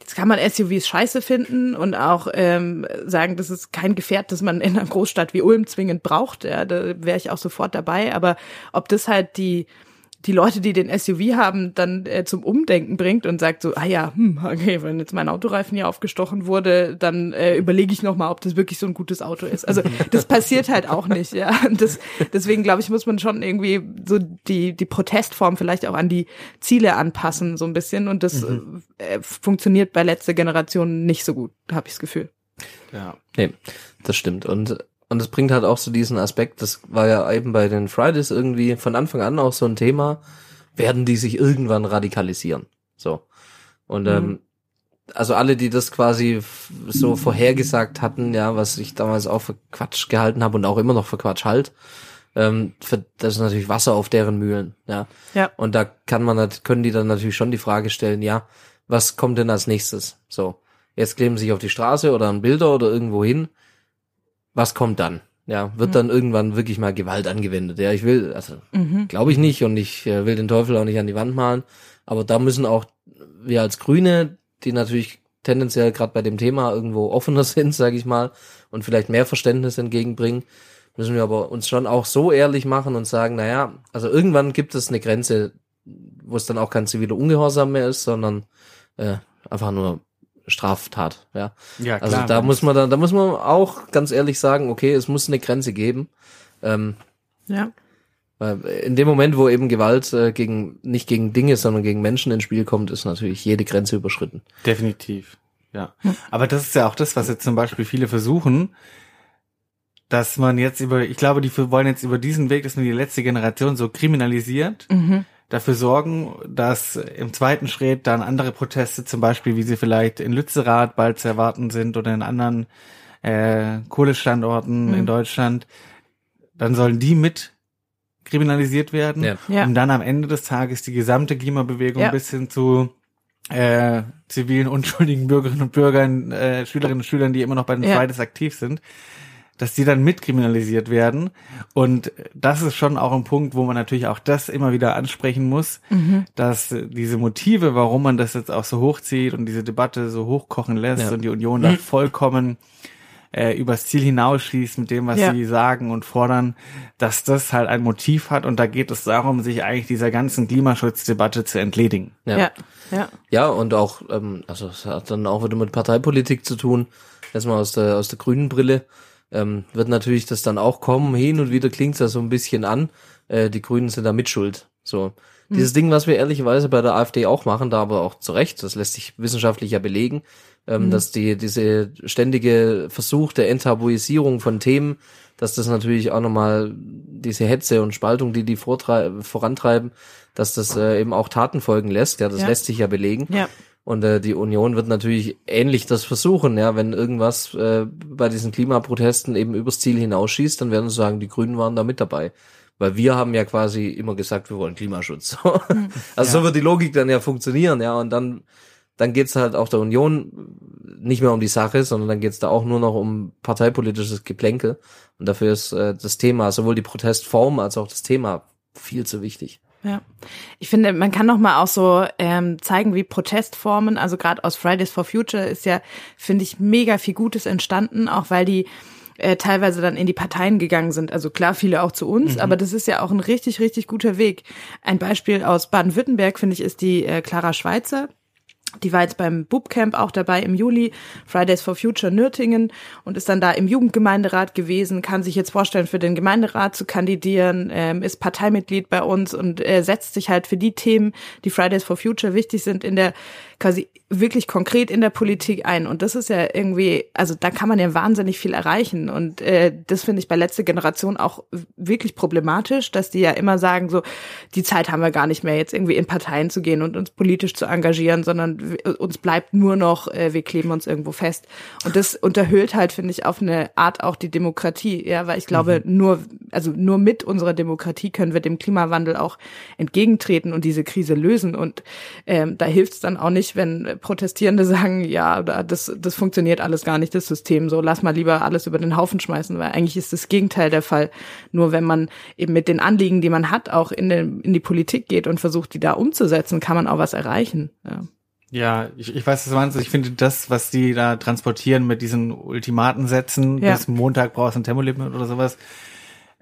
Jetzt kann man SUVs scheiße finden und auch ähm, sagen, das ist kein Gefährt, das man in einer Großstadt wie Ulm zwingend braucht. Ja, da wäre ich auch sofort dabei. Aber ob das halt die die Leute, die den SUV haben, dann äh, zum Umdenken bringt und sagt so, ah ja, hm, okay, wenn jetzt mein Autoreifen hier aufgestochen wurde, dann äh, überlege ich noch mal, ob das wirklich so ein gutes Auto ist. Also das passiert halt auch nicht, ja. Das, deswegen glaube ich, muss man schon irgendwie so die die Protestform vielleicht auch an die Ziele anpassen so ein bisschen und das mhm. äh, funktioniert bei letzter Generation nicht so gut, habe ich das Gefühl. Ja. Nee, das stimmt. Und, und es bringt halt auch so diesen Aspekt, das war ja eben bei den Fridays irgendwie von Anfang an auch so ein Thema, werden die sich irgendwann radikalisieren. So. Und ähm, also alle, die das quasi so vorhergesagt hatten, ja, was ich damals auch für Quatsch gehalten habe und auch immer noch für Quatsch halt, ähm, für, das ist natürlich Wasser auf deren Mühlen, ja. Ja. Und da kann man, können die dann natürlich schon die Frage stellen, ja, was kommt denn als nächstes? So, jetzt kleben sie sich auf die Straße oder an Bilder oder irgendwo hin. Was kommt dann? Ja, wird dann irgendwann wirklich mal Gewalt angewendet? Ja, ich will, also Mhm. glaube ich nicht und ich äh, will den Teufel auch nicht an die Wand malen. Aber da müssen auch wir als Grüne, die natürlich tendenziell gerade bei dem Thema irgendwo offener sind, sage ich mal, und vielleicht mehr Verständnis entgegenbringen, müssen wir aber uns schon auch so ehrlich machen und sagen, naja, also irgendwann gibt es eine Grenze, wo es dann auch kein ziviler Ungehorsam mehr ist, sondern äh, einfach nur Straftat, ja. Ja, Also da muss man dann, da muss man auch ganz ehrlich sagen, okay, es muss eine Grenze geben. Ähm, Ja. weil in dem Moment, wo eben Gewalt äh, gegen nicht gegen Dinge, sondern gegen Menschen ins Spiel kommt, ist natürlich jede Grenze überschritten. Definitiv. Ja. Aber das ist ja auch das, was jetzt zum Beispiel viele versuchen, dass man jetzt über, ich glaube, die wollen jetzt über diesen Weg, dass man die letzte Generation so kriminalisiert, Mhm. Dafür sorgen, dass im zweiten Schritt dann andere Proteste, zum Beispiel, wie sie vielleicht in Lützerath bald zu erwarten sind oder in anderen äh, Kohlestandorten in Deutschland, dann sollen die mit kriminalisiert werden, Ja. Ja. um dann am Ende des Tages die gesamte Klimabewegung Ja. bis hin zu äh, zivilen, unschuldigen Bürgerinnen und Bürgern, äh, Schülerinnen und Schülern, die immer noch bei den Ja. Fridays aktiv sind, dass die dann mitkriminalisiert werden. Und das ist schon auch ein Punkt, wo man natürlich auch das immer wieder ansprechen muss, dass diese Motive, warum man das jetzt auch so hochzieht und diese Debatte so hochkochen lässt Ja. und die Union da vollkommen äh, übers Ziel hinausschießt mit dem, was Ja. sie sagen und fordern, dass das halt ein Motiv hat. Und da geht es darum, sich eigentlich dieser ganzen Klimaschutzdebatte zu entledigen. Ja. Ja. Ja. Ja, und auch, ähm, also es hat dann auch wieder mit Parteipolitik zu tun. Erstmal aus der, aus der grünen Brille. Ähm, wird natürlich das dann auch kommen. Hin und wieder klingt's ja so ein bisschen an. Äh, die Grünen sind da mitschuld. So. Dieses Ding, was wir ehrlicherweise bei der AfD auch machen, da aber auch zu Recht, das lässt sich wissenschaftlich ja belegen, ähm, dass die, diese ständige Versuch der Enttabuisierung von Themen, dass das natürlich auch nochmal diese Hetze und Spaltung, die die vorantreiben, dass das äh, eben auch Taten folgen lässt. Ja, das Ja. lässt sich ja belegen. Ja. Und äh, die Union wird natürlich ähnlich das versuchen, ja, wenn irgendwas äh, bei diesen Klimaprotesten eben übers Ziel hinausschießt, dann werden sie sagen, die Grünen waren da mit dabei. Weil wir haben ja quasi immer gesagt, wir wollen Klimaschutz. also so wird die Logik dann ja funktionieren, ja, und dann, dann geht's halt auch der Union nicht mehr um die Sache, sondern dann geht's da auch nur noch um parteipolitisches Geplänkel. Und dafür ist äh, das Thema, sowohl die Protestform als auch das Thema viel zu wichtig. Ja, ich finde, man kann noch mal auch so ähm, zeigen, wie Protestformen, also gerade aus Fridays for Future ist ja, finde ich, mega viel Gutes entstanden, auch weil die äh, teilweise dann in die Parteien gegangen sind. Also klar, viele auch zu uns, aber das ist ja auch ein richtig, richtig guter Weg. Ein Beispiel aus Baden-Württemberg, finde ich, ist die äh, Clara Schweizer. Die war jetzt beim Bootcamp auch dabei im Juli, Fridays for Future Nürtingen und ist dann da im Jugendgemeinderat gewesen, kann sich jetzt vorstellen, für den Gemeinderat zu kandidieren, ähm, ist Parteimitglied bei uns und äh, setzt sich halt für die Themen, die Fridays for Future wichtig sind, in der quasi wirklich konkret in der Politik ein. Und das ist ja irgendwie, also da kann man ja wahnsinnig viel erreichen. Und äh, das finde ich bei letzter Generation auch wirklich problematisch, dass die ja immer sagen, so, die Zeit haben wir gar nicht mehr, jetzt irgendwie in Parteien zu gehen und uns politisch zu engagieren, sondern uns bleibt nur noch, äh, wir kleben uns irgendwo fest. Und das unterhöhlt halt, finde ich, auf eine Art auch die Demokratie, ja, weil ich glaube, nur, also nur mit unserer Demokratie können wir dem Klimawandel auch entgegentreten und diese Krise lösen. Und ähm, da hilft es dann auch nicht, wenn Protestierende sagen, ja, da- das, das funktioniert alles gar nicht, das System, so lass mal lieber alles über den Haufen schmeißen, weil eigentlich ist das Gegenteil der Fall. Nur wenn man eben mit den Anliegen, die man hat, auch in, den, in die Politik geht und versucht, die da umzusetzen, kann man auch was erreichen. Ja. Ja, ich, ich weiß, was du meinst. Ich finde das, was die da transportieren mit diesen Ultimatensätzen, Ja. bis Montag brauchst du ein Tempolimit oder sowas,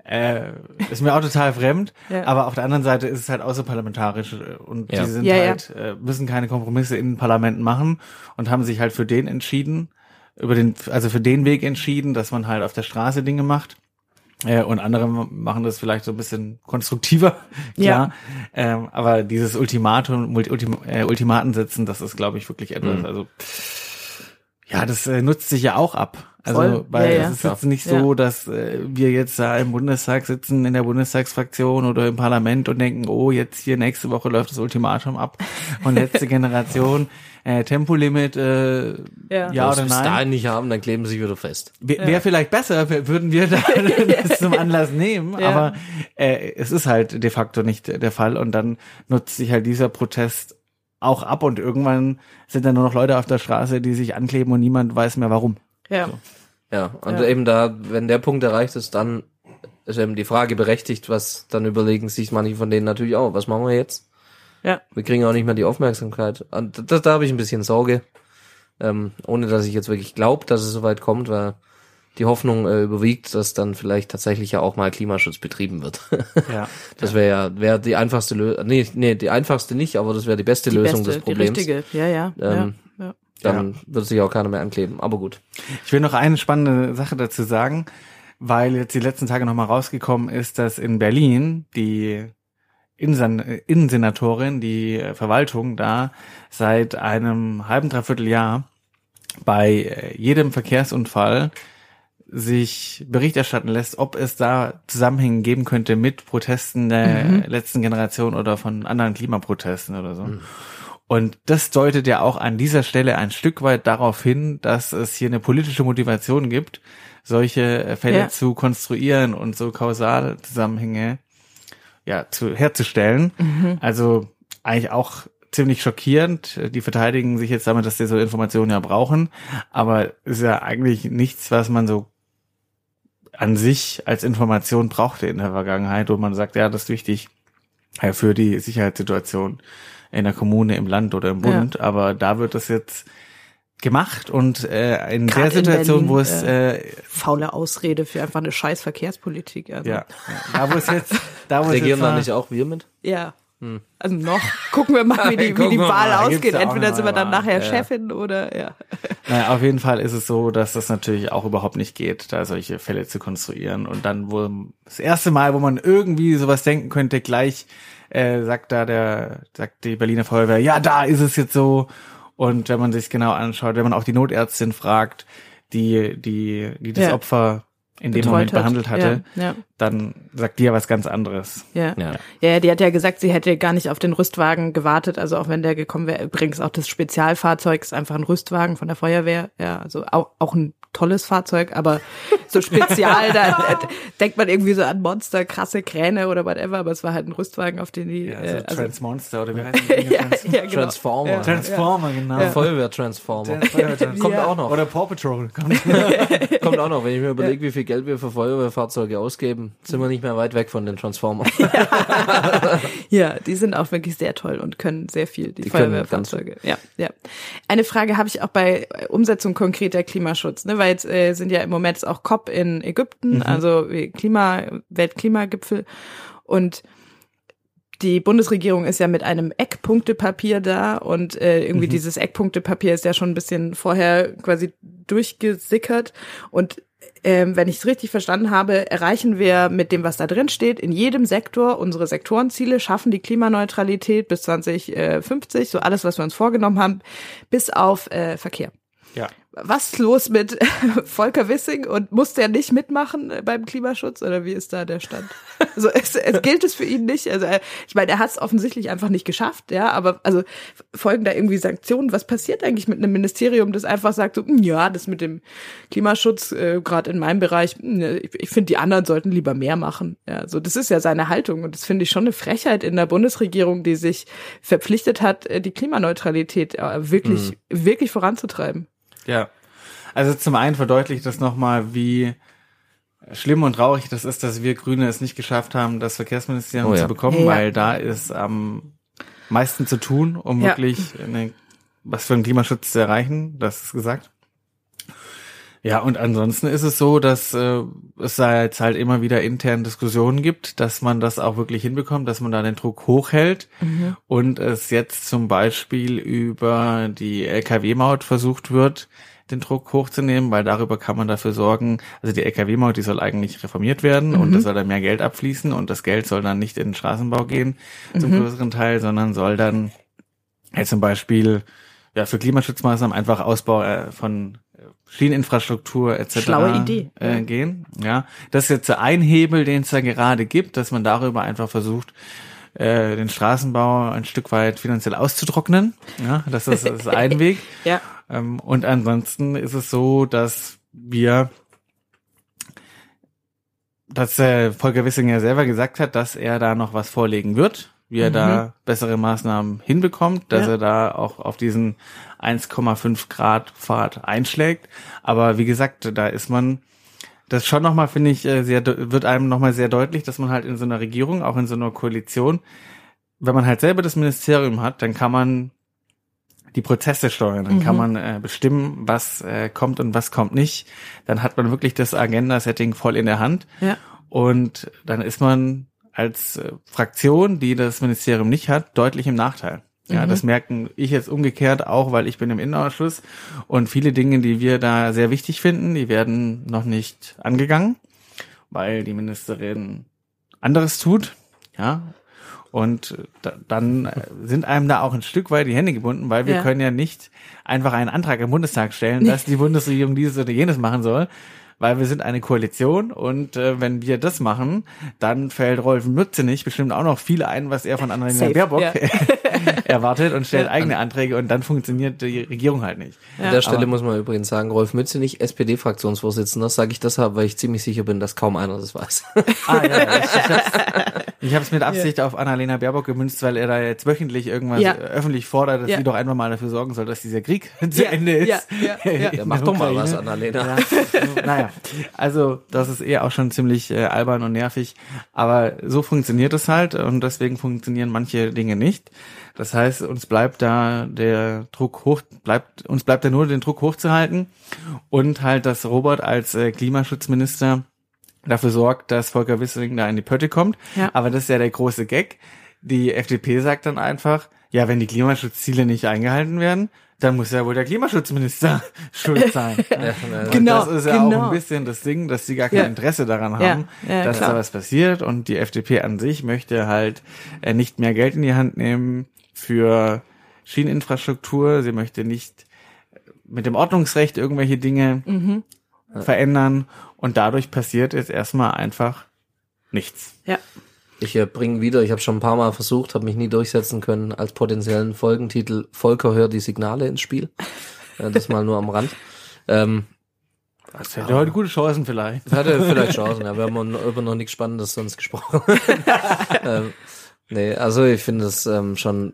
äh, ist mir auch total fremd. Ja. Aber auf der anderen Seite ist es halt außerparlamentarisch äh, und Ja. die sind Ja, ja. halt, äh, müssen keine Kompromisse in den Parlamenten machen und haben sich halt für den entschieden, über den, also für den Weg entschieden, dass man halt auf der Straße Dinge macht. Äh, und andere machen das vielleicht so ein bisschen konstruktiver, klar. Ähm, aber dieses Ultimatum, Multi, Ultim, äh, Ultimaten setzen, das ist, glaube ich, wirklich etwas. Also Ja, das äh, nutzt sich ja auch ab. Also, Voll. weil Ja, ja. es ist jetzt nicht so, dass äh, wir jetzt da im Bundestag sitzen, in der Bundestagsfraktion oder im Parlament und denken, oh, jetzt hier nächste Woche läuft das Ultimatum ab von letzte Generation, äh, Tempolimit, äh, ja, Ja. ja Wenn oder nein. dahin nicht haben, dann kleben sie sich wieder fest. Wäre wär vielleicht besser, würden wir da das zum Anlass nehmen, Ja. aber äh, es ist halt de facto nicht der Fall und dann nutzt sich halt dieser Protest auch ab und irgendwann sind dann nur noch Leute auf der Straße, die sich ankleben und niemand weiß mehr warum. Ja. Ja, und Ja. eben da, wenn der Punkt erreicht ist, dann ist eben die Frage berechtigt, was dann überlegen sich manche von denen natürlich auch, was machen wir jetzt? Ja. Wir kriegen auch nicht mehr die Aufmerksamkeit. Und da, da habe ich ein bisschen Sorge, ähm, ohne dass ich jetzt wirklich glaube, dass es soweit kommt, weil die Hoffnung äh, überwiegt, dass dann vielleicht tatsächlich ja auch mal Klimaschutz betrieben wird. Ja. Das wäre ja wäre die einfachste Lösung. Nee, nee, die einfachste nicht, aber das wäre die beste Die Lösung beste, des Problems. die richtige. Ja, ja. Ähm, ja, ja. Dann wird sich auch keiner mehr ankleben. Aber gut. Ich will noch eine spannende Sache dazu sagen, weil jetzt die letzten Tage nochmal rausgekommen ist, dass in Berlin die Innensen Innensenatorin, die Verwaltung da seit einem halben, dreiviertel Jahr bei äh, jedem Verkehrsunfall sich Bericht erstatten lässt, ob es da Zusammenhänge geben könnte mit Protesten der letzten Generation oder von anderen Klimaprotesten oder so. Und das deutet ja auch an dieser Stelle ein Stück weit darauf hin, dass es hier eine politische Motivation gibt, solche äh, Fälle Ja. zu konstruieren und so kausale Zusammenhänge ja, zu, herzustellen. Also eigentlich auch ziemlich schockierend. Die verteidigen sich jetzt damit, dass sie so Informationen ja brauchen. Aber ist ja eigentlich nichts, was man so an sich als Information brauchte in der Vergangenheit, wo man sagt, ja, das ist wichtig äh, für die Sicherheitssituation in der Kommune, im Land oder im Bund. Aber da wird das jetzt gemacht und äh, in Grad der in Situation, Berlin, wo es äh, Faule Ausrede für einfach eine scheiß Verkehrspolitik. Also. ja, da wo es jetzt, da wo es Regieren jetzt da mal- nicht auch wir mit? Ja. Also noch. Gucken wir mal, wie die, wie die Wahl ausgeht. Entweder sind wir dann nachher. Ja. Chefin oder ja. Naja, auf jeden Fall ist es so, dass das natürlich auch überhaupt nicht geht, da solche Fälle zu konstruieren. Und dann wohl das erste Mal, wo man irgendwie sowas denken könnte, gleich äh, sagt da der, sagt die Berliner Feuerwehr, ja, da ist es jetzt so. Und wenn man sich genau anschaut, wenn man auch die Notärztin fragt, die, die, die das Ja. Opfer in dem Moment hat. behandelt hatte, Ja, ja. dann sagt die ja was ganz anderes. Ja. Ja. ja. ja, die hat ja gesagt, sie hätte gar nicht auf den Rüstwagen gewartet, also auch wenn der gekommen wäre. Übrigens auch das Spezialfahrzeug ist einfach ein Rüstwagen von der Feuerwehr. Ja, also auch, auch ein tolles Fahrzeug, aber so spezial, da äh, denkt man irgendwie so an Monster, krasse Kräne oder whatever, aber es war halt ein Rüstwagen, auf den die, Ja, äh, so also, Transmonster oder wie heißt das? ja, ja, genau. Transformer. Ja. Transformer, genau. Feuerwehr-Transformer. Kommt Ja. auch noch. Oder Paw Patrol. Kommt. Kommt auch noch. Wenn ich mir überlege, wie viel Geld wir für Feuerwehrfahrzeuge ausgeben, sind wir nicht mehr weit weg von den Transformern. Ja, die sind auch wirklich sehr toll und können sehr viel, die, Die Feuerwehrfahrzeuge. Ja, ja. Eine Frage habe ich auch bei äh, Umsetzung konkreter Klimaschutz, ne, weil jetzt äh, sind ja im Moment jetzt auch COP in Ägypten, also äh, Klima, Weltklimagipfel und die Bundesregierung ist ja mit einem Eckpunktepapier da und äh, irgendwie dieses Eckpunktepapier ist ja schon ein bisschen vorher quasi durchgesickert und ähm, wenn ich es richtig verstanden habe, erreichen wir mit dem, was da drin steht, in jedem Sektor unsere Sektorenziele, schaffen die Klimaneutralität bis 2050, so alles, was wir uns vorgenommen haben, bis auf äh, Verkehr. Ja. Was ist los mit Volker Wissing und muss der nicht mitmachen beim Klimaschutz oder wie ist da der Stand? Also es, es gilt es für ihn nicht. Also er- ich meine, er hat es offensichtlich einfach nicht geschafft, ja. Aber also folgen da irgendwie Sanktionen? Was passiert eigentlich mit einem Ministerium, das einfach sagt so, "Hm, ja, das mit dem Klimaschutz äh, gerade in meinem Bereich, hm, ja, ich, ich finde, die anderen sollten lieber mehr machen. Ja, so das ist ja seine Haltung und das finde ich schon eine Frechheit in der Bundesregierung, die sich verpflichtet hat, äh, die Klimaneutralität äh, wirklich wirklich voranzutreiben. Ja. Also zum einen verdeutlicht das nochmal, wie schlimm und traurig das ist, dass wir Grüne es nicht geschafft haben, das Verkehrsministerium Oh ja. zu bekommen, Ja. weil da ist am meisten zu tun, um Ja. wirklich eine, was für einen Klimaschutz zu erreichen. Das ist gesagt. Ja, und ansonsten ist es so, dass äh, es da jetzt halt immer wieder intern Diskussionen gibt, dass man das auch wirklich hinbekommt, dass man da den Druck hochhält. Und es jetzt zum Beispiel über die Lkw-Maut versucht wird, den Druck hochzunehmen, weil darüber kann man dafür sorgen, also die Lkw-Maut, die soll eigentlich reformiert werden und es soll dann mehr Geld abfließen und das Geld soll dann nicht in den Straßenbau gehen zum größeren Teil, sondern soll dann ja, zum Beispiel ja, für Klimaschutzmaßnahmen einfach Ausbau äh, von Schieneninfrastruktur etc. Äh, gehen. Ja, das ist jetzt ein Hebel, den es da gerade gibt, dass man darüber einfach versucht, äh, den Straßenbau ein Stück weit finanziell auszutrocknen. Ja, das ist, das ist ein Weg. Ja. Ähm, und ansonsten ist es so, dass wir, dass äh, Volker Wissing ja selber gesagt hat, dass er da noch was vorlegen wird, wie er da bessere Maßnahmen hinbekommt, dass Ja. er da auch auf diesen 1,5 Grad Pfad einschlägt. Aber wie gesagt, da ist man das schon nochmal, finde ich, äh, sehr, wird einem nochmal sehr deutlich, dass man halt in so einer Regierung, auch in so einer Koalition, wenn man halt selber das Ministerium hat, dann kann man die Prozesse steuern, dann kann man äh, bestimmen, was äh, kommt und was kommt nicht. Dann hat man wirklich das Agenda-Setting voll in der Hand Ja. und dann ist man als äh, Fraktion, die das Ministerium nicht hat, deutlich im Nachteil. Ja, das merken ich jetzt umgekehrt auch, weil ich bin im Innenausschuss und viele Dinge, die wir da sehr wichtig finden, die werden noch nicht angegangen, weil die Ministerin anderes tut. Ja, und da, dann äh, sind einem da auch ein Stück weit die Hände gebunden, weil wir Ja. können ja nicht einfach einen Antrag im Bundestag stellen, dass die Bundesregierung dieses oder jenes machen soll, weil wir sind eine Koalition und äh, wenn wir das machen, dann fällt Rolf Mützenich bestimmt auch noch viel ein, was er von Annalena Safe, Baerbock ja. erwartet und stellt eigene Anträge und dann funktioniert die Regierung halt nicht. An der Stelle aber- muss man übrigens sagen, Rolf Mützenich, SPD-Fraktionsvorsitzender, sage ich deshalb, weil ich ziemlich sicher bin, dass kaum einer das weiß. Ah, ja, ich, ich hab's, ich hab's mit Absicht auf Annalena Baerbock gemünzt, weil er da jetzt wöchentlich irgendwas Ja. öffentlich fordert, dass Ja. sie doch einfach mal dafür sorgen soll, dass dieser Krieg zu Ja, Ende ist. ja, ja, ja. Ja, mach doch mal was, Annalena. Ja, also das ist eher auch schon ziemlich äh, albern und nervig, aber so funktioniert es halt und deswegen funktionieren manche Dinge nicht. Das heißt, uns bleibt da der Druck hoch, bleibt uns bleibt da nur den Druck hochzuhalten und halt, dass Robert als äh, Klimaschutzminister dafür sorgt, dass Volker Wissing da in die Pötte kommt. Ja. Aber das ist ja der große Gag. Die FDP sagt dann einfach, ja, wenn die Klimaschutzziele nicht eingehalten werden, dann muss ja wohl der Klimaschutzminister schuld sein. Und Genau, das ist ja auch genau. ein bisschen das Ding, dass sie gar kein Ja. Interesse daran Ja, haben, ja, dass klar. da was passiert. Und die FDP an sich möchte halt äh, nicht mehr Geld in die Hand nehmen für Schieneninfrastruktur. Sie möchte nicht mit dem Ordnungsrecht irgendwelche Dinge Mhm. verändern. Und dadurch passiert jetzt erstmal einfach nichts. Ja. Ich äh, bringe wieder, ich habe schon ein paar Mal versucht, habe mich nie durchsetzen können, als potenziellen Folgentitel Volker hört die Signale ins Spiel. Äh, das mal nur am Rand. Ähm, Das hätte heute gute Chancen vielleicht. hatte vielleicht Chancen, ja, wir haben über noch nichts Spannendes sonst gesprochen. ähm, nee, also ich finde es ähm, schon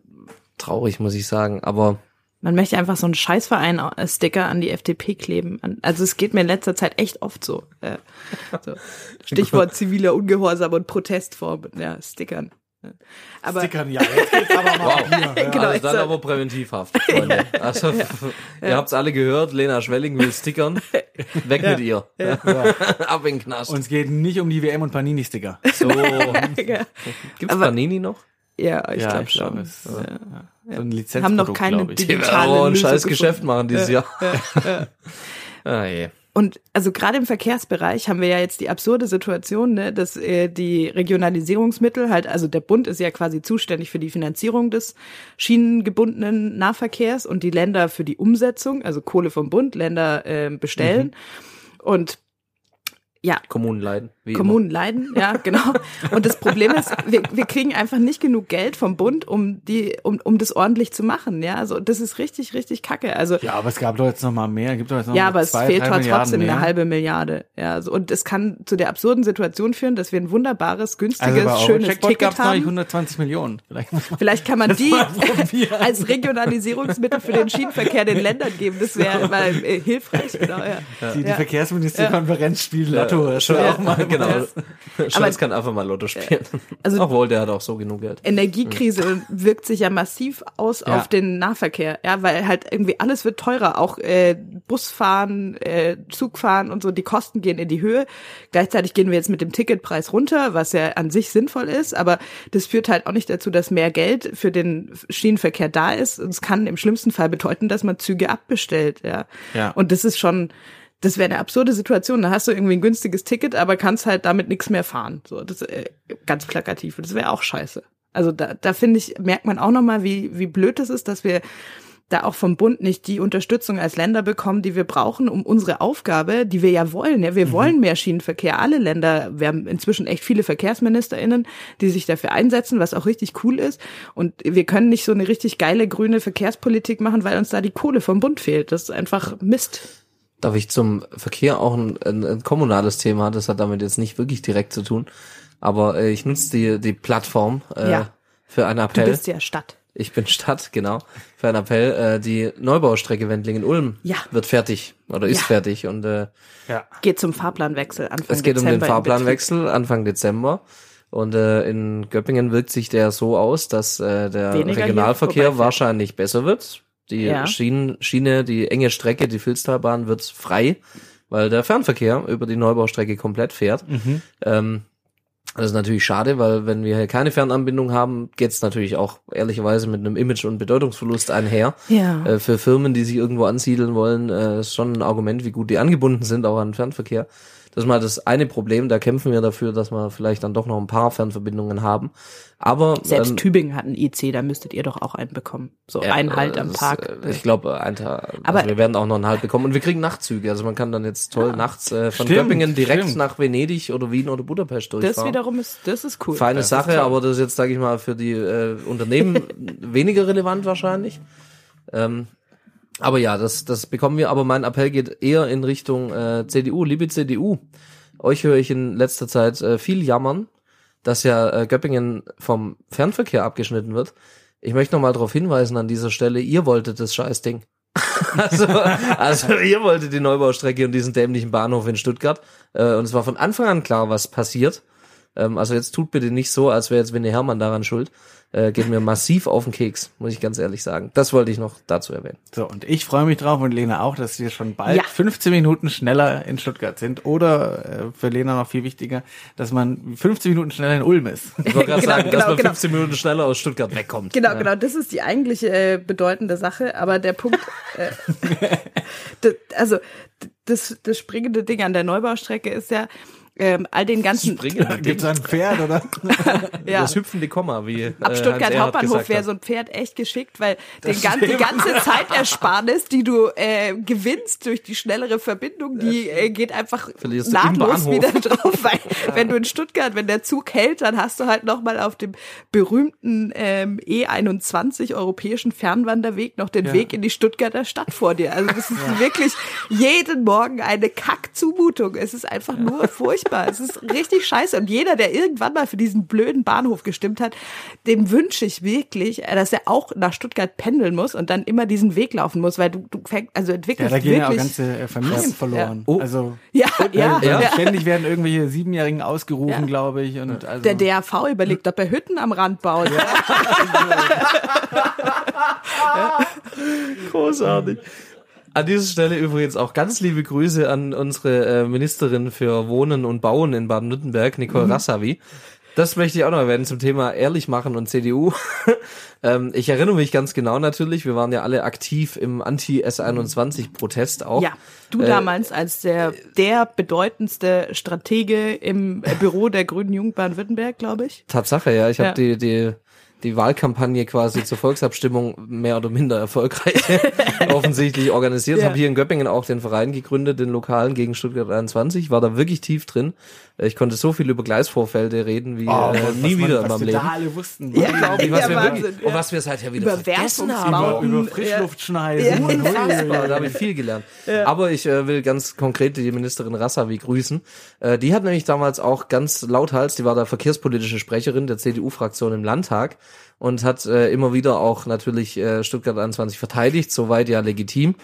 traurig, muss ich sagen, aber Man möchte einfach so einen Scheißverein-Sticker an die FDP kleben. Also es geht mir in letzter Zeit echt oft so. Äh, so. Stichwort ziviler Ungehorsam und Protestform. Ja, Stickern. Ja. Aber Stickern, ja, jetzt geht's aber mal Wow. hier. Genau, also dann aber präventivhaft, Freunde. Also, ihr habt's alle gehört, Lena Schwelling will stickern. Weg mit ihr. Ab in den Knast. Uns geht nicht um die WM und Panini-Sticker. so. ja, Gibt's Aber- Panini noch? Ja ich Ja, glaube glaub, schon. es- ja. Ja. So ein Lizenzprodukt, Haben noch keine glaub digitale aber ein scheiß gefunden. Geschäft machen dieses Jahr. ah, je. Und also gerade im Verkehrsbereich haben wir ja jetzt die absurde Situation, ne, dass äh, die Regionalisierungsmittel halt, also der Bund ist ja quasi zuständig für die Finanzierung des schienengebundenen Nahverkehrs und die Länder für die Umsetzung, also Kohle vom Bund, Länder äh, bestellen. Und ja, Kommunen leiden. Wie Kommunen leiden, ja, genau. Und das Problem ist, wir, wir kriegen einfach nicht genug Geld vom Bund, um die, um, um das ordentlich zu machen, ja. Also das ist richtig, richtig kacke. Also Ja, aber es gab doch jetzt noch mal mehr. Gibt doch jetzt noch ja, mal aber es zwei, fehlt drei trotz- Milliarden trotzdem mehr. eine halbe Milliarde. Ja, so, und es kann zu der absurden Situation führen, dass wir ein wunderbares, günstiges, Also schönes Eurojackpot Ticket haben. 120 Millionen. Vielleicht muss man Vielleicht kann man die als Regionalisierungsmittel für den Schienenverkehr den Ländern geben. Das wäre mal äh, hilfreich, genau, ja. die, die Ja. Verkehrsministerkonferenz spielt Lotto. Ja, schon auch mal, genau. Scholz kann einfach mal Lotto spielen. Also- Obwohl, der hat auch so genug Geld. Energiekrise wirkt sich ja massiv aus Ja. auf den Nahverkehr, ja, weil halt irgendwie alles wird teurer, auch äh, Busfahren, äh, Zugfahren und so, die Kosten gehen in die Höhe. Gleichzeitig gehen wir jetzt mit dem Ticketpreis runter, was ja an sich sinnvoll ist, aber das führt halt auch nicht dazu, dass mehr Geld für den Schienenverkehr da ist. Und es kann im schlimmsten Fall bedeuten, dass man Züge abbestellt, ja. Ja. Und das ist schon das wäre eine absurde Situation. Da hast du irgendwie ein günstiges Ticket, aber kannst halt damit nichts mehr fahren. So, das äh, ganz plakativ. Das wäre auch scheiße. Also da, da finde ich, merkt man auch nochmal, wie, wie blöd das ist, dass wir da auch vom Bund nicht die Unterstützung als Länder bekommen, die wir brauchen, um unsere Aufgabe, die wir ja wollen. Ja, wir Mhm. wollen mehr Schienenverkehr. Alle Länder, wir haben inzwischen echt viele VerkehrsministerInnen, die sich dafür einsetzen, was auch richtig cool ist. Und wir können nicht so eine richtig geile grüne Verkehrspolitik machen, weil uns da die Kohle vom Bund fehlt. Das ist einfach Mist. Darf ich zum Verkehr auch ein, ein, ein kommunales Thema, das hat damit jetzt nicht wirklich direkt zu tun, aber äh, ich nutze die, die Plattform äh, Ja. für einen Du Appell. bist ja Stadt. Ich bin Stadt, genau. Für einen Appell. Äh, die Neubaustrecke Wendlingen-Ulm Ja. wird fertig oder ist Ja. fertig und äh, Ja. Geht zum Fahrplanwechsel Anfang es geht um Dezember den in Betrieb. Fahrplanwechsel Anfang Dezember. Und äh, in Göppingen wirkt sich der so aus, dass äh, der Weniger Regionalverkehr wahrscheinlich besser wird. Die Ja. Schienen, Schiene, die enge Strecke, die Filztalbahn wird frei, weil der Fernverkehr über die Neubaustrecke komplett fährt. Mhm. Ähm, das ist natürlich schade, weil wenn wir hier keine Fernanbindung haben, geht's natürlich auch ehrlicherweise mit einem Image- und Bedeutungsverlust einher. Ja. Äh, für Firmen, die sich irgendwo ansiedeln wollen, äh, ist schon ein Argument, wie gut die angebunden sind, auch an den Fernverkehr. Das ist mal das eine Problem, da kämpfen wir dafür, dass wir vielleicht dann doch noch ein paar Fernverbindungen haben. Aber Selbst ähm, Tübingen hat einen IC, da müsstet ihr doch auch einen bekommen. So ja, ein Halt am das, Tag. äh, Ich glaube, ein Tag. Aber- also wir werden auch noch einen Halt bekommen und wir kriegen Nachtzüge. Also man kann dann jetzt toll nachts äh, von Stimmt, Göppingen direkt stimmt. nach Venedig oder Wien oder Budapest durchfahren. das wiederum ist, das ist cool. Feine ist Sache, toll. aber das ist jetzt, sage ich mal, für die äh, Unternehmen weniger relevant wahrscheinlich. Ähm, aber ja, das, das bekommen wir. Aber mein Appell geht eher in Richtung äh, CDU. Liebe CDU, euch höre ich in letzter Zeit äh, viel jammern, dass ja äh, Göppingen vom Fernverkehr abgeschnitten wird. Ich möchte noch mal darauf hinweisen an dieser Stelle, ihr wolltet das Scheißding. also, also ihr wolltet die Neubaustrecke und diesen dämlichen Bahnhof in Stuttgart. Äh, und es war von Anfang an klar, was passiert. Ähm, also jetzt tut bitte nicht so, als wäre jetzt Winnie Hermann daran schuld. Äh, geht mir massiv auf den Keks, muss ich ganz ehrlich sagen. Das wollte ich noch dazu erwähnen. So, und ich freue mich drauf und Lena auch, dass wir schon bald Ja. 15 Minuten schneller in Stuttgart sind. Oder äh, für Lena noch viel wichtiger, dass man 15 Minuten schneller in Ulm ist. Ich wollte gerade Genau, sagen, dass genau, man genau. 15 Minuten schneller aus Stuttgart wegkommt. Genau, genau, das ist die eigentliche äh, bedeutende Sache, aber der Punkt, äh, also das, das springende Ding an der Neubaustrecke ist ja, ähm, all den ganzen, Springende Ding. Gibt's da ein Pferd, oder? ja, Das hüpfende Komma, wie äh, ab Stuttgart Hauptbahnhof wäre so ein Pferd echt geschickt, weil den gan die ganze Zeitersparnis, die du äh, gewinnst durch die schnellere Verbindung, die äh, geht einfach Verlierst nahtlos wieder drauf, weil wenn du in Stuttgart, wenn der Zug hält, dann hast du halt nochmal auf dem berühmten ähm, E21 europäischen Fernwanderweg noch den Ja. Weg in die Stuttgarter Stadt vor dir. Also das ist wirklich jeden Morgen eine Kackzumutung. Es ist einfach nur furchtbar. Es ist richtig scheiße. Und jeder, der irgendwann mal für diesen blöden Bahnhof gestimmt hat, dem wünsche ich wirklich, äh, dass er auch nach Stuttgart pendeln muss und dann immer diesen Weg laufen muss, weil du, du fängst, also Ja, entwickelst da gehen ja auch wirklich. ganze äh, Familien verloren. Oh. Also Ja, ja, äh, ja. ständig werden irgendwelche Siebenjährigen ausgerufen, Ja. glaube ich. Und also, Der DAV überlegt, ob er Hütten am Rand baut. Großartig. An dieser Stelle übrigens auch ganz liebe Grüße an unsere äh, Ministerin für Wohnen und Bauen in Baden-Württemberg, Nicole Mhm. Rassavi. Das möchte ich auch noch erwähnen zum Thema ehrlich machen und CDU. ähm, ich erinnere mich ganz genau natürlich, wir waren ja alle aktiv im Anti-S21-Protest auch. Ja, du Äh, damals als der, der bedeutendste Stratege im äh, Büro der Grünen Jugend Baden-Württemberg, glaube ich. Tatsache, ja. Ich Ja. habe die, die, die Wahlkampagne quasi zur Volksabstimmung mehr oder minder erfolgreich offensichtlich organisiert. Ja. Habe hier in Göppingen auch den Verein gegründet, den Lokalen gegen Stuttgart 21. War da wirklich tief drin. Ich konnte so viel über Gleisvorfälle reden wie Oh, äh, nie wieder in meinem wir Leben. da alle wussten. Ja, Unglaublich, was ja, wir Wahnsinn, wirklich, ja. und was wir seither wieder Über vergessen haben. über, über Frischluftschneisen. und Unfassbar, da habe ich viel gelernt. Aber ich äh, will ganz konkret die Ministerin Rassavi grüßen. Äh, die hat nämlich damals auch ganz lauthals, die war da verkehrspolitische Sprecherin der CDU-Fraktion im Landtag und hat äh, immer wieder auch natürlich äh, Stuttgart 21 verteidigt, soweit ja legitim.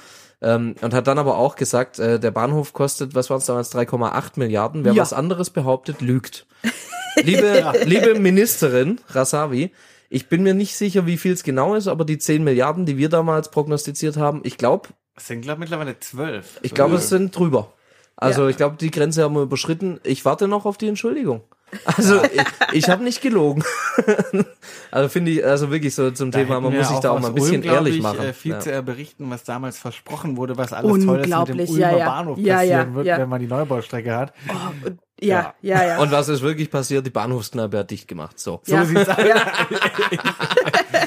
Ähm, und hat dann aber auch gesagt, äh, der Bahnhof kostet, was waren es damals, 3,8 Milliarden. Wer Ja. was anderes behauptet, lügt. Liebe, liebe Ministerin Rasavi, ich bin mir nicht sicher, wie viel es genau ist, aber die 10 Milliarden, die wir damals prognostiziert haben, ich glaube, Es sind, glaube ich, mittlerweile zwölf. ich glaube, es sind drüber. Also Ja. ich glaube, die Grenze haben wir überschritten. Ich warte noch auf die Entschuldigung. Also ich, ich habe nicht gelogen. also finde ich, also wirklich so zum da Thema, man muss sich da auch mal ein bisschen Ulm, ehrlich ich, machen. Äh, viel Ja. zu berichten, was damals versprochen wurde, was alles Tolles mit dem Ulmer ja, ja. Bahnhof Ja, passieren ja, wird, ja. wenn man die Neubaustrecke hat. Oh, ja, ja, ja. Und was ist wirklich passiert? Die Bahnhofskneipe hat dicht gemacht. So. So ja. sieht's aus.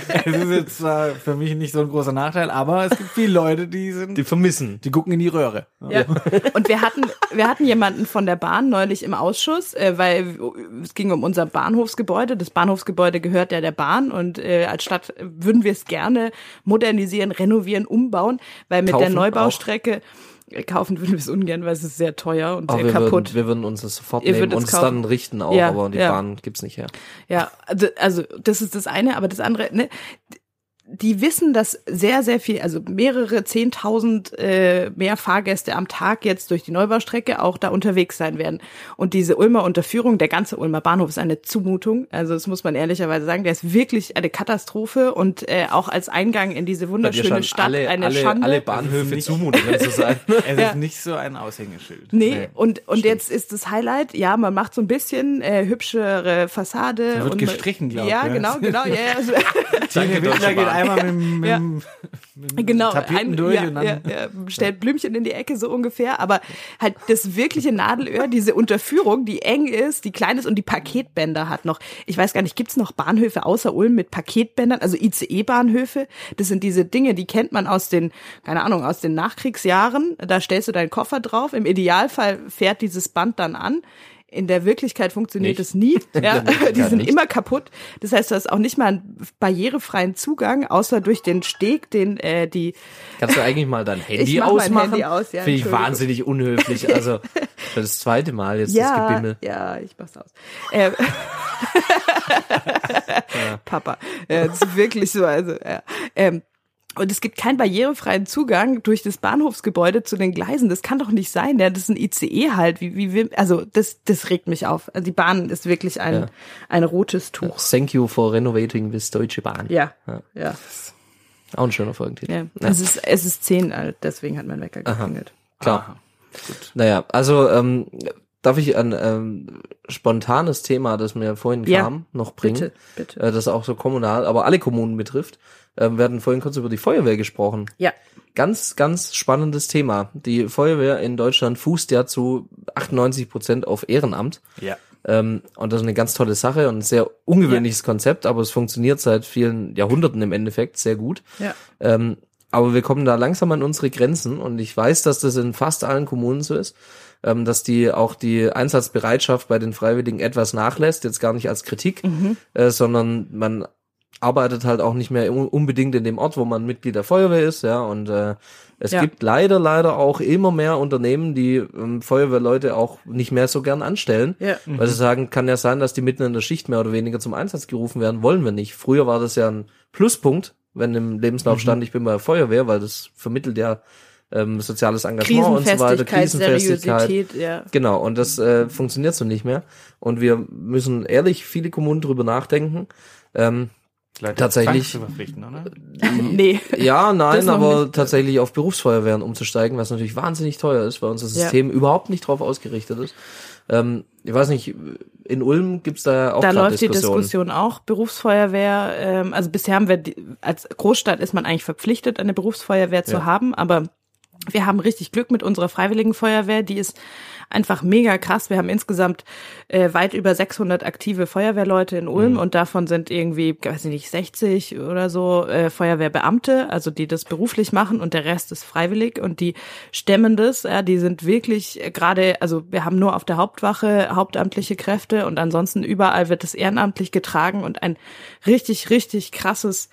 Es ist jetzt äh, für mich nicht so ein großer Nachteil, aber es gibt viele Leute, die sind, Die vermissen. die gucken in die Röhre. Ja. Und wir hatten, wir hatten jemanden von der Bahn neulich im Ausschuss, äh, weil es ging um unser Bahnhofsgebäude. Das Bahnhofsgebäude gehört ja der Bahn und äh, als Stadt würden wir es gerne modernisieren, renovieren, umbauen, weil mit der Kaufen Neubaustrecke äh, kaufen würden wir es ungern, weil es ist sehr teuer und sehr wir kaputt. würden, wir würden uns das sofort Ihr nehmen und es es dann richten auch, Ja, aber die ja. Bahn gibt's nicht her. Ja, also, also das ist das eine, aber das andere, ne, die wissen, dass sehr, sehr viel, also mehrere Zehntausend äh, mehr Fahrgäste am Tag jetzt durch die Neubaustrecke auch da unterwegs sein werden. Und diese Ulmer Unterführung, der ganze Ulmer Bahnhof ist eine Zumutung. Also das muss man ehrlicherweise sagen, der ist wirklich eine Katastrophe und äh, auch als Eingang in diese wunderschöne Stadt alle, eine alle, Schande. alle Bahnhöfe nicht- Zumutungen zu sein. Es Ja. ist nicht so ein Aushängeschild. Nee, und, und jetzt ist das Highlight, ja, man macht so ein bisschen äh, hübschere Fassade. Da wird und gestrichen, glaub ich, Ja, ja. genau, genau. Ja, ja, Deutsche Bahn. Einmal mit, mit, Ja. mit genau, Tapeten ein- durch ja, und dann ja, ja, stellt Blümchen in die Ecke so ungefähr, aber halt das wirkliche Nadelöhr, diese Unterführung, die eng ist, die klein ist und die Paketbänder hat noch. Ich weiß gar nicht, gibt's noch Bahnhöfe außer Ulm mit Paketbändern, also ICE-Bahnhöfe? Das sind diese Dinge, die kennt man aus den, keine Ahnung, aus den Nachkriegsjahren. Da stellst du deinen Koffer drauf. Im Idealfall fährt dieses Band dann an. In der Wirklichkeit funktioniert Nicht. es nie. Ja, die sind nicht. immer kaputt. Das heißt, du hast auch nicht mal einen barrierefreien Zugang, außer durch den Steg, den äh, die Kannst du eigentlich mal dein Handy ausmachen? Handy aus, ja, Finde ich wahnsinnig unhöflich. Also das zweite Mal jetzt das ja, Gebimmel. ja, ich mach's aus. Äh, Papa, äh, das ist wirklich so. Also, ja. ähm, und es gibt keinen barrierefreien Zugang durch das Bahnhofsgebäude zu den Gleisen. Das kann doch nicht sein. Ja, das ist ein ICE halt. Wie, wie, also das, das regt mich auf. Also die Bahn ist wirklich ein, Ja. ein rotes Tuch. Thank you for renovating this Deutsche Bahn. Ja, Ja. ja. Auch ein schöner Folgentitel. ja. Es ist es ist zehn, äh, deswegen hat mein Wecker geklingelt. Klar. Naja, also ähm, darf ich ein ähm, spontanes Thema, das mir vorhin Ja, kam, noch bringen? Bitte, bitte. Äh, das auch so kommunal, aber alle Kommunen betrifft. Ähm, wir hatten vorhin kurz über die Feuerwehr gesprochen. Ja. Ganz, ganz spannendes Thema. Die Feuerwehr in Deutschland fußt ja zu 98 Prozent auf Ehrenamt. ja. Ähm, und das ist eine ganz tolle Sache und ein sehr ungewöhnliches Konzept, aber es funktioniert seit vielen Jahrhunderten im Endeffekt sehr gut. Ja. Ähm, aber wir kommen da langsam an unsere Grenzen und ich weiß, dass das in fast allen Kommunen so ist, ähm, dass die auch die Einsatzbereitschaft bei den Freiwilligen etwas nachlässt, jetzt gar nicht als Kritik, äh, sondern man arbeitet halt auch nicht mehr un- unbedingt in dem Ort, wo man Mitglied der Feuerwehr ist, ja, und äh, es Ja. gibt leider, leider auch immer mehr Unternehmen, die ähm, Feuerwehrleute auch nicht mehr so gern anstellen, Ja. weil sie sagen, kann ja sein, dass die mitten in der Schicht mehr oder weniger zum Einsatz gerufen werden, wollen wir nicht. Früher war das ja ein Pluspunkt, wenn im Lebenslauf stand, ich bin bei der Feuerwehr, weil das vermittelt ja ähm, soziales Engagement und so weiter, Krisenfestigkeit, ja. Genau, und das äh, funktioniert so nicht mehr. Und wir müssen ehrlich viele Kommunen drüber nachdenken. Ähm, Tatsächlich- zu verpflichten, oder? Nee. ja, nein, aber nicht. tatsächlich auf Berufsfeuerwehren umzusteigen, was natürlich wahnsinnig teuer ist, weil unser Ja. System überhaupt nicht drauf ausgerichtet ist. Ähm, ich weiß nicht, in Ulm gibt's da auch da läuft die. Diskussion auch. Berufsfeuerwehr, ähm, also bisher haben wir, die, als Großstadt ist man eigentlich verpflichtet, eine Berufsfeuerwehr zu Ja. haben, aber wir haben richtig Glück mit unserer Freiwilligen Feuerwehr, die ist einfach mega krass. Wir haben insgesamt äh, weit über 600 aktive Feuerwehrleute in Ulm und davon sind irgendwie, weiß ich nicht, 60 oder so äh, Feuerwehrbeamte, also die das beruflich machen und der Rest ist freiwillig und die stemmen das. Ja, die sind wirklich äh, gerade, also wir haben nur auf der Hauptwache hauptamtliche Kräfte und ansonsten überall wird es ehrenamtlich getragen und ein richtig, richtig krasses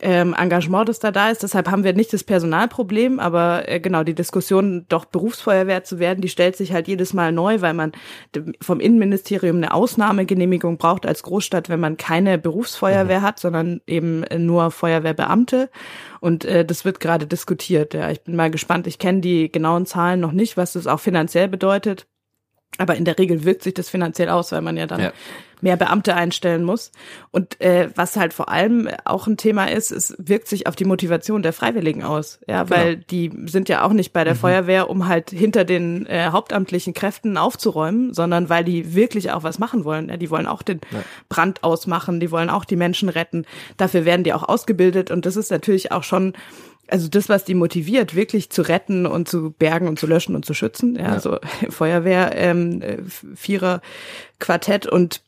ähm, Engagement, das da da ist. Deshalb haben wir nicht das Personalproblem, aber äh, genau die Diskussion, doch Berufsfeuerwehr zu werden, die stellt sich halt jedes Mal neu, weil man vom Innenministerium eine Ausnahmegenehmigung braucht als Großstadt, wenn man keine Berufsfeuerwehr hat, sondern eben äh, nur Feuerwehrbeamte. Und äh, das wird gerade diskutiert. Ja, ich bin mal gespannt. Ich kenne die genauen Zahlen noch nicht, was das auch finanziell bedeutet. Aber in der Regel wirkt sich das finanziell aus, weil man ja dann Ja. mehr Beamte einstellen muss. Und äh, was halt vor allem auch ein Thema ist, es wirkt sich auf die Motivation der Freiwilligen aus. Ja, weil die sind ja auch nicht bei der Feuerwehr, um halt hinter den äh, hauptamtlichen Kräften aufzuräumen, sondern weil die wirklich auch was machen wollen. Ja, die wollen auch den Brand ausmachen, die wollen auch die Menschen retten. Dafür werden die auch ausgebildet und das ist natürlich auch schon also das, was die motiviert, wirklich zu retten und zu bergen und zu löschen und zu schützen. Ja, also Feuerwehr, ähm, äh, Vierer Quartett und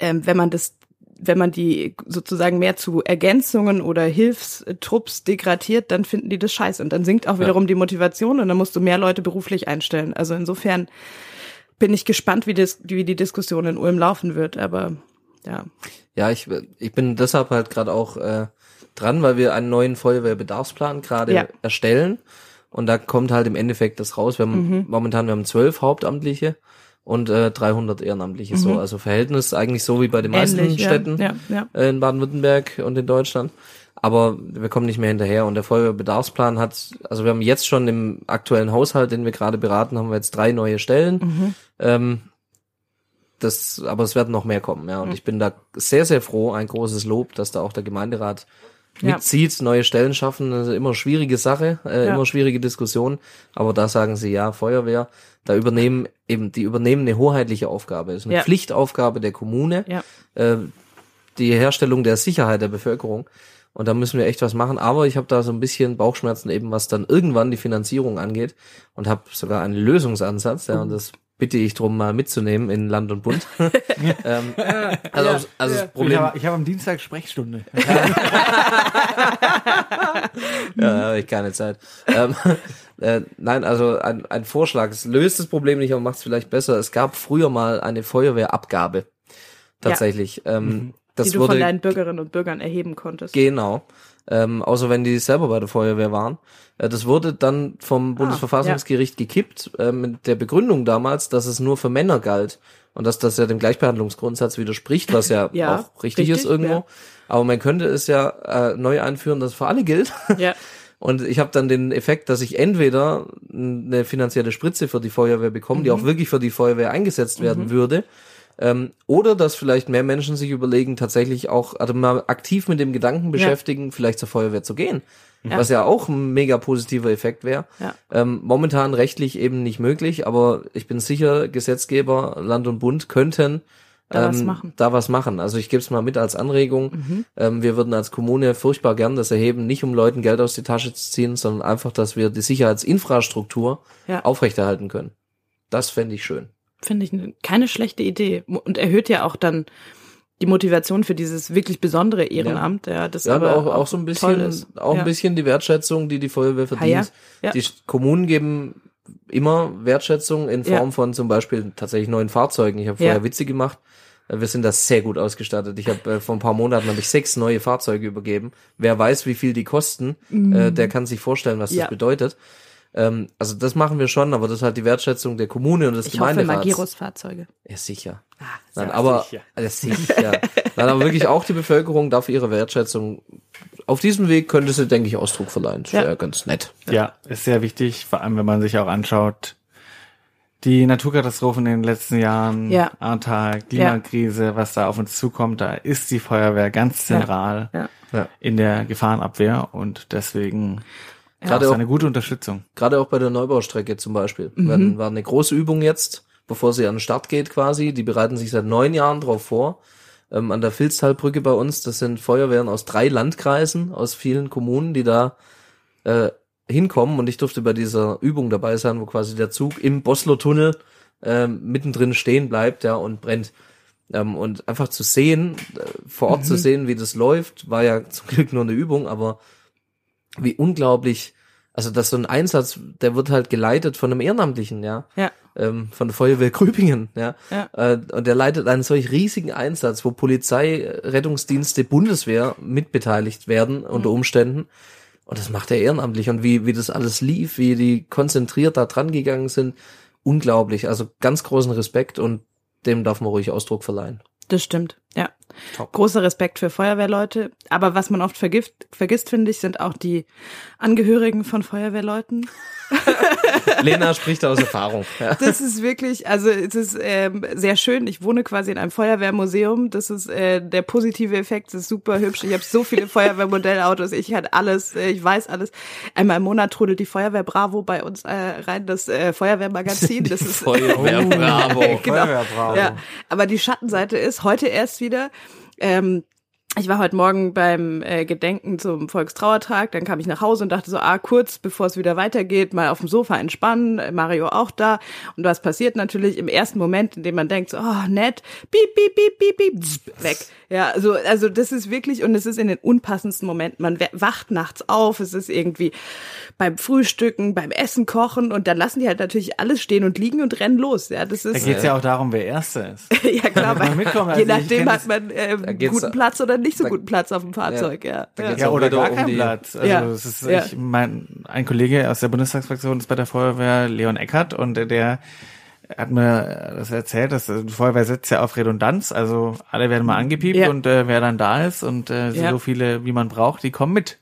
ähm, wenn man das wenn man die sozusagen mehr zu Ergänzungen oder Hilfstrupps degradiert, dann finden die das scheiße. Und dann sinkt auch wiederum die Motivation und dann musst du mehr Leute beruflich einstellen. Also insofern bin ich gespannt, wie, das, wie die Diskussion in Ulm laufen wird. Aber ja. Ja, ich, ich bin deshalb halt gerade auch äh, dran, weil wir einen neuen Feuerwehrbedarfsplan gerade Ja. erstellen. Und da kommt halt im Endeffekt das raus. Wir haben Mhm. momentan, wir haben zwölf Hauptamtliche und äh, 300 Ehrenamtliche. So, also Verhältnis eigentlich so wie bei den meisten Mhm. Ähnlich, ja. Städten Ja, ja. äh, in Baden-Württemberg und in Deutschland. Aber wir kommen nicht mehr hinterher. Und der Feuerwehrbedarfsplan hat, also wir haben jetzt schon im aktuellen Haushalt, den wir gerade beraten, haben wir jetzt drei neue Stellen. Mhm. Ähm, das, aber es werden noch mehr kommen, ja. Und Mhm. ich bin da sehr, sehr froh, ein großes Lob, dass da auch der Gemeinderat Ja. mitzieht, neue Stellen schaffen. Das ist immer schwierige Sache, äh, Ja. immer schwierige Diskussion. Aber da sagen sie ja, Feuerwehr, da übernehmen eben, die übernehmen eine hoheitliche Aufgabe. Das ist eine Ja. Pflichtaufgabe der Kommune Ja. äh, die Herstellung der Sicherheit der Bevölkerung. Und da müssen wir echt was machen. Aber ich habe da so ein bisschen Bauchschmerzen eben, was dann irgendwann die Finanzierung angeht und habe sogar einen Lösungsansatz. Ja, und das bitte ich drum mal mitzunehmen in Land und Bund. ähm, also also ja. das Ich Problem, habe, ich habe am Dienstag Sprechstunde. ja, habe ich keine Zeit. ähm, äh, nein, also ein, ein Vorschlag. Es löst das Problem nicht, aber macht es vielleicht besser. Es gab früher mal eine Feuerwehrabgabe. Tatsächlich. Ähm, das die du wurde von deinen Bürgerinnen und Bürgern erheben konntest. Genau. Ähm, außer wenn die selber bei der Feuerwehr waren. Äh, das wurde dann vom Bundesverfassungsgericht gekippt, äh, mit der Begründung damals, dass es nur für Männer galt. Und dass das ja dem Gleichbehandlungsgrundsatz widerspricht, was ja, Ja, auch richtig, ist richtig, irgendwo. ja. Aber man könnte es ja äh, neu einführen, dass es für alle gilt. Ja. Und ich habe dann den Effekt, dass ich entweder eine finanzielle Spritze für die Feuerwehr bekomme, die Mhm. auch wirklich für die Feuerwehr eingesetzt werden würde, ähm, oder dass vielleicht mehr Menschen sich überlegen, tatsächlich auch also mal aktiv mit dem Gedanken beschäftigen, vielleicht zur Feuerwehr zu gehen. Ja. Was ja auch ein mega positiver Effekt wäre. Ja. Ähm, momentan rechtlich eben nicht möglich, aber ich bin sicher, Gesetzgeber, Land und Bund könnten Da ähm, was machen. da was machen. Also ich gebe es mal mit als Anregung. Ähm, wir würden als Kommune furchtbar gern das erheben, nicht um Leuten Geld aus die Tasche zu ziehen, sondern einfach, dass wir die Sicherheitsinfrastruktur Ja. aufrechterhalten können. Das fände ich schön. Finde ich ne- keine schlechte Idee. Und erhöht ja auch dann die Motivation für dieses wirklich besondere Ehrenamt, ja, das Ja, aber auch, auch so ein bisschen, auch ja. ein bisschen die Wertschätzung, die die Feuerwehr verdient. ja. Ja. Die Kommunen geben immer Wertschätzung in Form Ja. von zum Beispiel tatsächlich neuen Fahrzeugen. Ich habe Ja. vorher Witze gemacht. Äh, Wir sind da sehr gut ausgestattet. Ich habe äh, vor ein paar Monaten habe ich sechs neue Fahrzeuge übergeben. Wer weiß, wie viel die kosten, äh, der kann sich vorstellen, was Mhm. Ja. das bedeutet. Ähm, also das machen wir schon, aber das ist halt die Wertschätzung der Kommune und des Ich hoffe, Gemeinderats. Magirus-Fahrzeuge. Ja, sicher. Ah, Nein, ja, aber sicher. Ja, sicher. Nein, aber wirklich auch die Bevölkerung darf ihre Wertschätzung auf diesem Weg könnte sie, denke ich, Ausdruck verleihen. Das Ja. wäre ganz nett. Ja, ist sehr wichtig, vor allem wenn man sich auch anschaut, die Naturkatastrophen in den letzten Jahren, Ja. Ahrtal, Klimakrise, was da auf uns zukommt, da ist die Feuerwehr ganz zentral Ja. Ja. in der Gefahrenabwehr und deswegen Gerade ist auch, eine gute Unterstützung. gerade auch bei der Neubaustrecke zum Beispiel. Mhm. War, war eine große Übung jetzt, bevor sie an den Start geht quasi. Die bereiten sich seit neun Jahren drauf vor. Ähm, an der Filztalbrücke bei uns, das sind Feuerwehren aus drei Landkreisen, aus vielen Kommunen, die da äh, hinkommen. Und ich durfte bei dieser Übung dabei sein, wo quasi der Zug im Boslo-Tunnel ähm, mittendrin stehen bleibt, ja, und brennt. Ähm, und einfach zu sehen, äh, vor Ort Mhm. zu sehen, wie das läuft, war ja zum Glück nur eine Übung, aber wie unglaublich, also dass so ein Einsatz, der wird halt geleitet von einem Ehrenamtlichen, ja, Ja. ähm, von der Feuerwehr Grübingen, ja, Ja. Äh, und der leitet einen solch riesigen Einsatz, wo Polizei, Rettungsdienste, Bundeswehr mitbeteiligt werden unter Mhm. Umständen. Und das macht er ehrenamtlich und wie, wie das alles lief, wie die konzentriert da dran gegangen sind, unglaublich. Also ganz großen Respekt und dem darf man ruhig Ausdruck verleihen. Das stimmt, ja. Top. Großer Respekt für Feuerwehrleute. Aber was man oft vergift, vergisst, finde ich, sind auch die Angehörigen von Feuerwehrleuten. Lena spricht aus Erfahrung. Ja. Das ist wirklich, also es ist ähm, sehr schön. Ich wohne quasi in einem Feuerwehrmuseum. Das ist äh, der positive Effekt. Das ist super hübsch. Ich habe so viele Feuerwehrmodellautos. Ich kann alles. Äh, ich weiß alles. Einmal im Monat trudelt die Feuerwehr Bravo bei uns äh, rein. Das äh, Feuerwehrmagazin. Das ist Feuerwehr Bravo. genau. Feuerwehr, bravo. Ja, aber die Schattenseite ist heute erst wieder. Ähm, ich war heute Morgen beim äh, Gedenken zum Volkstrauertag, dann kam ich nach Hause und dachte so, ah, kurz bevor es wieder weitergeht, mal auf dem Sofa entspannen, Mario auch da. Und was passiert natürlich im ersten Moment, in dem man denkt so, oh, nett, piep, piep, piep, piep, piep, weg. Ja, also, also das ist wirklich, und es ist in den unpassendsten Momenten. Man wacht nachts auf, es ist irgendwie beim Frühstücken, beim Essen kochen und dann lassen die halt natürlich alles stehen und liegen und rennen los. Ja, das Da ist, geht's ja auch darum, wer Erster ist. ja klar, weil, mitkommen. Also je nachdem hat das- man äh, geht's- guten Platz oder nicht so da- guten Platz auf dem Fahrzeug. Ja, da ja. Ja, auch oder gar um kein die- Platz. Also Ja. es ist, Ja. ich mein, ein Kollege aus der Bundestagsfraktion ist bei der Feuerwehr, Leon Eckert, und der- der hat mir das erzählt, dass äh, die Feuerwehr setzt ja auf Redundanz, also alle werden mal angepiept Ja. und äh, wer dann da ist und äh, Ja. so viele, wie man braucht, die kommen mit.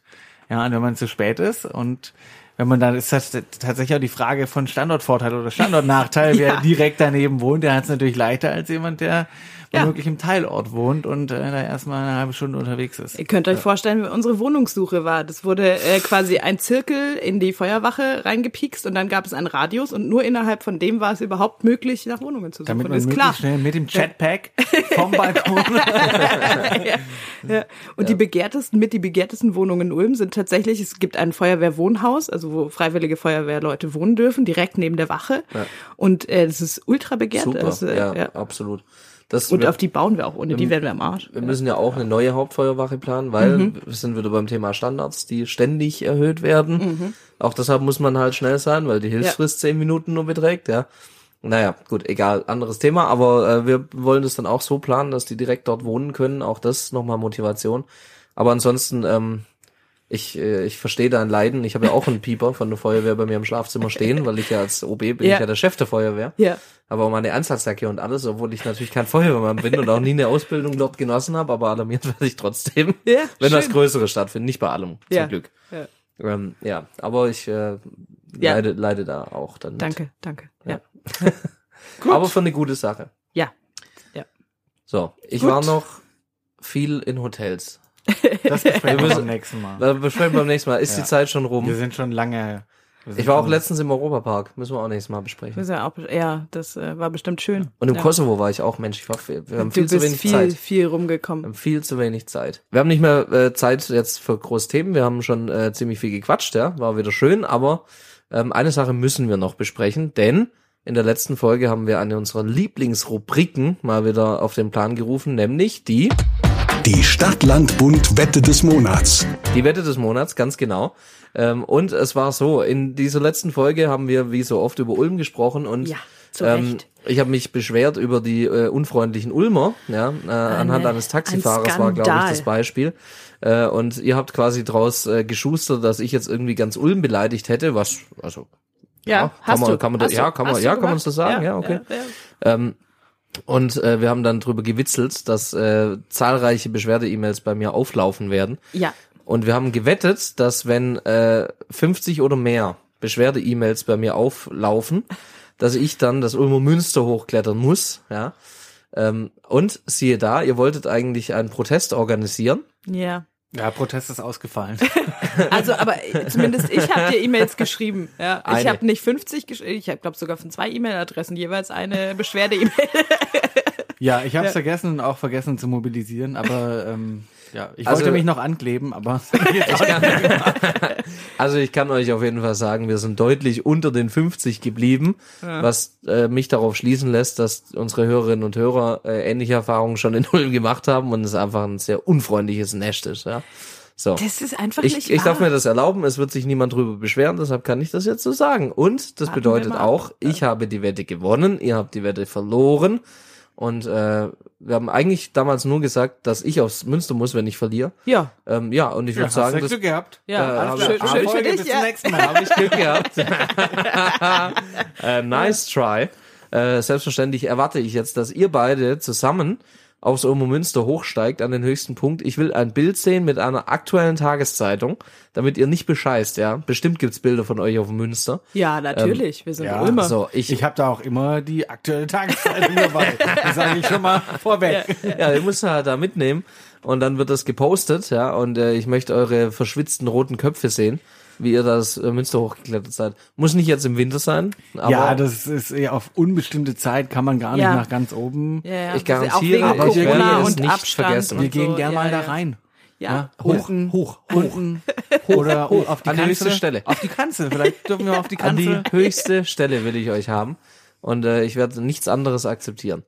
Ja, und wenn man zu spät ist und wenn man dann ist das tatsächlich auch die Frage von Standortvorteil oder Standortnachteil. Wer Ja. direkt daneben wohnt, der hat es natürlich leichter als jemand, der Ja. womöglich im Teilort wohnt und äh, da erstmal eine halbe Stunde unterwegs ist. Ihr könnt euch vorstellen, wie unsere Wohnungssuche war. Das wurde äh, quasi ein Zirkel in die Feuerwache reingepiekst und dann gab es einen Radius und nur innerhalb von dem war es überhaupt möglich, nach Wohnungen zu suchen. Damit man ist klar. schnell mit dem Jetpack vom Balkon. Ja. Und die begehrtesten, mit die begehrtesten Wohnungen in Ulm sind tatsächlich, es gibt ein Feuerwehrwohnhaus, also wo freiwillige Feuerwehrleute wohnen dürfen, direkt neben der Wache. Und äh, das ist ultra begehrt. Super, Das, äh, ja, ja. absolut. Das Und auf die bauen wir auch, ohne die wären wir am Arsch. wir müssen ja auch eine neue Hauptfeuerwache planen, weil Mhm. wir sind wieder beim Thema Standards, die ständig erhöht werden. Mhm. Auch deshalb muss man halt schnell sein, weil die Hilfsfrist zehn Minuten nur beträgt, ja. Naja, gut, egal, anderes Thema, aber äh, wir wollen das dann auch so planen, dass die direkt dort wohnen können. Auch das nochmal Motivation. Aber ansonsten, ähm, ich, äh, ich verstehe dein Leiden. Ich habe ja auch einen Pieper von der Feuerwehr bei mir im Schlafzimmer stehen, weil ich ja als OB bin Ja. ich ja der Chef der Feuerwehr. Ja. Aber auch meine Ansatzjacke und alles, obwohl ich natürlich kein Feuerwehrmann bin und auch nie eine Ausbildung dort genossen habe, aber alarmiert werde ich trotzdem, Ja, wenn schön. was Größeres stattfindet. Nicht bei allem, zum Ja. Glück. Ja. Ähm, ja, aber ich äh, Ja. leide, leide da auch dann. mit. Danke, danke. Ja. Aber für eine gute Sache. Ja. So, ich Gut. war noch viel in Hotels. Das besprechen wir Wir müssen- beim nächsten Mal. Da besprechen wir beim nächsten Mal. Ist Ja. die Zeit schon Wir rum? sind schon lange. wir sind Ich war auch letztens im Europapark. Müssen wir auch nächstes Mal besprechen. Das ja, auch, ja, das äh, war bestimmt schön. Und im ja. Kosovo war ich auch, Mensch, ich war viel, wir haben Du viel zu wenig viel, Zeit. viel Wir rumgekommen. haben viel zu wenig Zeit. Wir haben nicht mehr äh, Zeit jetzt für große Themen. Wir haben schon äh, ziemlich viel gequatscht, ja. War wieder schön, aber ähm, eine Sache müssen wir noch besprechen, denn in der letzten Folge haben wir eine unserer Lieblingsrubriken mal wieder auf den Plan gerufen, nämlich die Die Stadt-Land-Bund-Wette des Monats. Die Wette des Monats, ganz genau. Ähm, und es war so, in dieser letzten Folge haben wir wie so oft über Ulm gesprochen und Ja, zu ähm, Recht. ich habe mich beschwert über die äh, unfreundlichen Ulmer, ja, äh, anhand eines Taxifahrers ein war, glaube ich, das Beispiel. Äh, und ihr habt quasi draus äh, geschustert, dass ich jetzt irgendwie ganz Ulm beleidigt hätte, was, also Ja, kann hast man, du. kann man, da- hast ja, kann man, ja, kann man gemacht? so sagen, ja, okay. Ja, ja. Ähm, und äh, wir haben dann drüber gewitzelt, dass äh, zahlreiche Beschwerde-E-Mails bei mir auflaufen werden. ja. Und wir haben gewettet, dass wenn äh, 50 oder mehr Beschwerde-E-Mails bei mir auflaufen, dass ich dann das Ulmer Münster hochklettern muss, ja. Ähm, und siehe da, ihr wolltet eigentlich einen Protest organisieren. ja. Ja, Protest ist ausgefallen. Also, aber äh, zumindest ich habe dir E-Mails geschrieben. Ja, ich habe nicht 50 geschrieben, ich habe glaube sogar von zwei E-Mail-Adressen jeweils eine Beschwerde-E-Mail. Ja, ich habe es Ja. vergessen und auch vergessen zu mobilisieren, aber ähm, ja, ich Also- wollte mich noch ankleben, aber Also ich kann euch auf jeden Fall sagen, wir sind deutlich unter den 50 geblieben, was äh, mich darauf schließen lässt, dass unsere Hörerinnen und Hörer äh, ähnliche Erfahrungen schon in Ulm gemacht haben und es einfach ein sehr unfreundliches Nest ist. Ja? So. Das ist einfach nicht Ich, ich darf mir das erlauben, es wird sich niemand drüber beschweren, deshalb kann ich das jetzt so sagen. Und das Warten bedeutet auch, ich habe die Wette gewonnen, ihr habt die Wette verloren. Und äh, wir haben eigentlich damals nur gesagt, dass ich aufs Münster muss, wenn ich verliere. Ja, Ähm, ja, und ich würde hast sagen, du das Glück gehabt. ja, Äh, schön, ich- schön für Folge, dich. bis Ja. zum nächsten Mal. habe ich Glück gehabt. äh, nice try. Äh, selbstverständlich erwarte ich jetzt, dass ihr beide zusammen aufs Münster hochsteigt an den höchsten Punkt. Ich will ein Bild sehen mit einer aktuellen Tageszeitung, damit ihr nicht bescheißt, ja. Bestimmt gibt's Bilder von euch auf dem Münster. ja, natürlich, wir sind ja, Ulmer. So, ich, Ich habe da auch immer die aktuelle Tageszeitung dabei. Das sage ich schon mal vorweg. ja, ihr müsst halt da mitnehmen und dann wird das gepostet, ja, und äh, ich möchte eure verschwitzten roten Köpfe sehen. Wie ihr das äh, Münster hochgeklettert seid. Muss nicht jetzt im Winter sein, aber ja, das ist eher auf unbestimmte Zeit, kann man gar nicht Ja. nach ganz oben. Ja, ja. Ich garantiere, auch wegen ich werde Corona es nicht Abstand vergessen. Wir gehen so. gern ja, mal da ja. rein. Ja. unten, hoch, unten, oder hoch, auf die an die Kanzel. höchste Stelle. Auf die Kanzel, vielleicht dürfen wir auf die an die Kanzel. höchste Stelle will ich euch haben. Und äh, ich werde nichts anderes akzeptieren.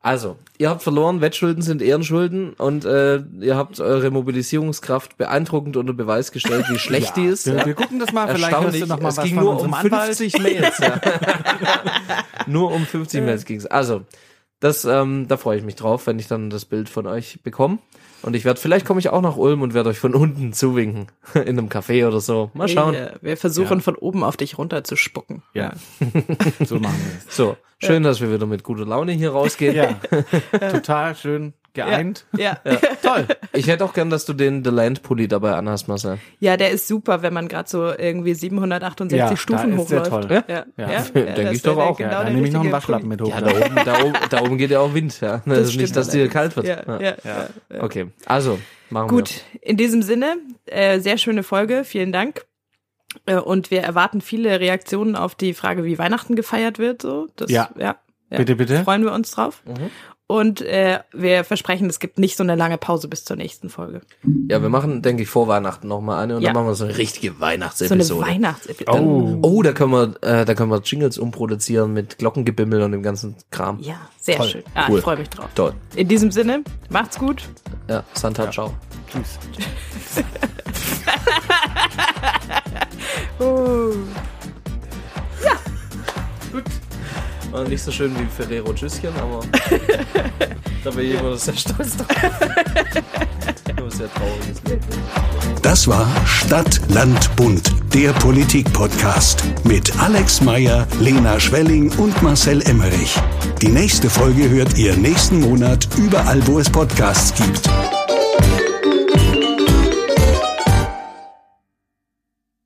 Also, ihr habt verloren, Wettschulden sind Ehrenschulden und äh, ihr habt eure Mobilisierungskraft beeindruckend unter Beweis gestellt, wie schlecht die ist. Wir, ja. wir gucken das mal, vielleicht hörst du noch mal es was ging nur um Anwalt. 50 Mails. Ja. nur um 50 Mails ging's. Also, das, ähm, da freue ich mich drauf, wenn ich dann das Bild von euch bekomme. Und ich werde, vielleicht komme ich auch nach Ulm und werde euch von unten zuwinken. In einem Café oder so. Mal schauen. Wir, wir versuchen von oben auf dich runter zu spucken. Ja, so machen wir es. So, schön, dass wir wieder mit guter Laune hier rausgehen. Ja, total schön geeint. Ja. Toll. Ich hätte auch gern, dass du den The Land Pulli dabei anhast, Marcel. ja, der ist super, wenn man gerade so irgendwie 768 Ja, da Stufen ist der hochläuft. toll. Ja, Ja, ja, denke das ich doch auch. Genau Ja, dann nehme ich noch einen Waschlappen mit hoch. Ja, da oben, da oben, da oben geht ja auch Wind, ja. Das ist stimmt nicht, dass dir kalt wird. Ja, ja, ja. ja. Okay, also, machen Gut, in diesem Sinne, äh, sehr schöne Folge, vielen Dank. Äh, und wir erwarten viele Reaktionen auf die Frage, wie Weihnachten gefeiert wird. So, das, Ja. ja, ja. Bitte, bitte. Freuen wir uns drauf. Mhm. Und äh, wir versprechen, es gibt nicht so eine lange Pause bis zur nächsten Folge. Ja, wir machen, denke ich, vor Weihnachten noch mal eine und Ja. dann machen wir so eine richtige So eine Weihnachtsepisode. Weihnachtsepisode. Oh. oh, da können wir, äh, da können wir Jingles umproduzieren mit Glockengebimmel und dem ganzen Kram. Ja, sehr Toll. schön. Ah, Cool. Ich freue mich drauf. Toll. In diesem Sinne, macht's gut. Ja, Santa, ciao. Tschüss. Uh. War nicht so schön wie Ferrero Tschüsschen, aber da bin ich immer sehr stolz drauf. Nur sehr trauriges Lied. Das war Stadt, Land, Bund, der Politik-Podcast mit Alex Meyer, Lena Schwelling und Marcel Emmerich. Die nächste Folge hört ihr nächsten Monat überall, wo es Podcasts gibt.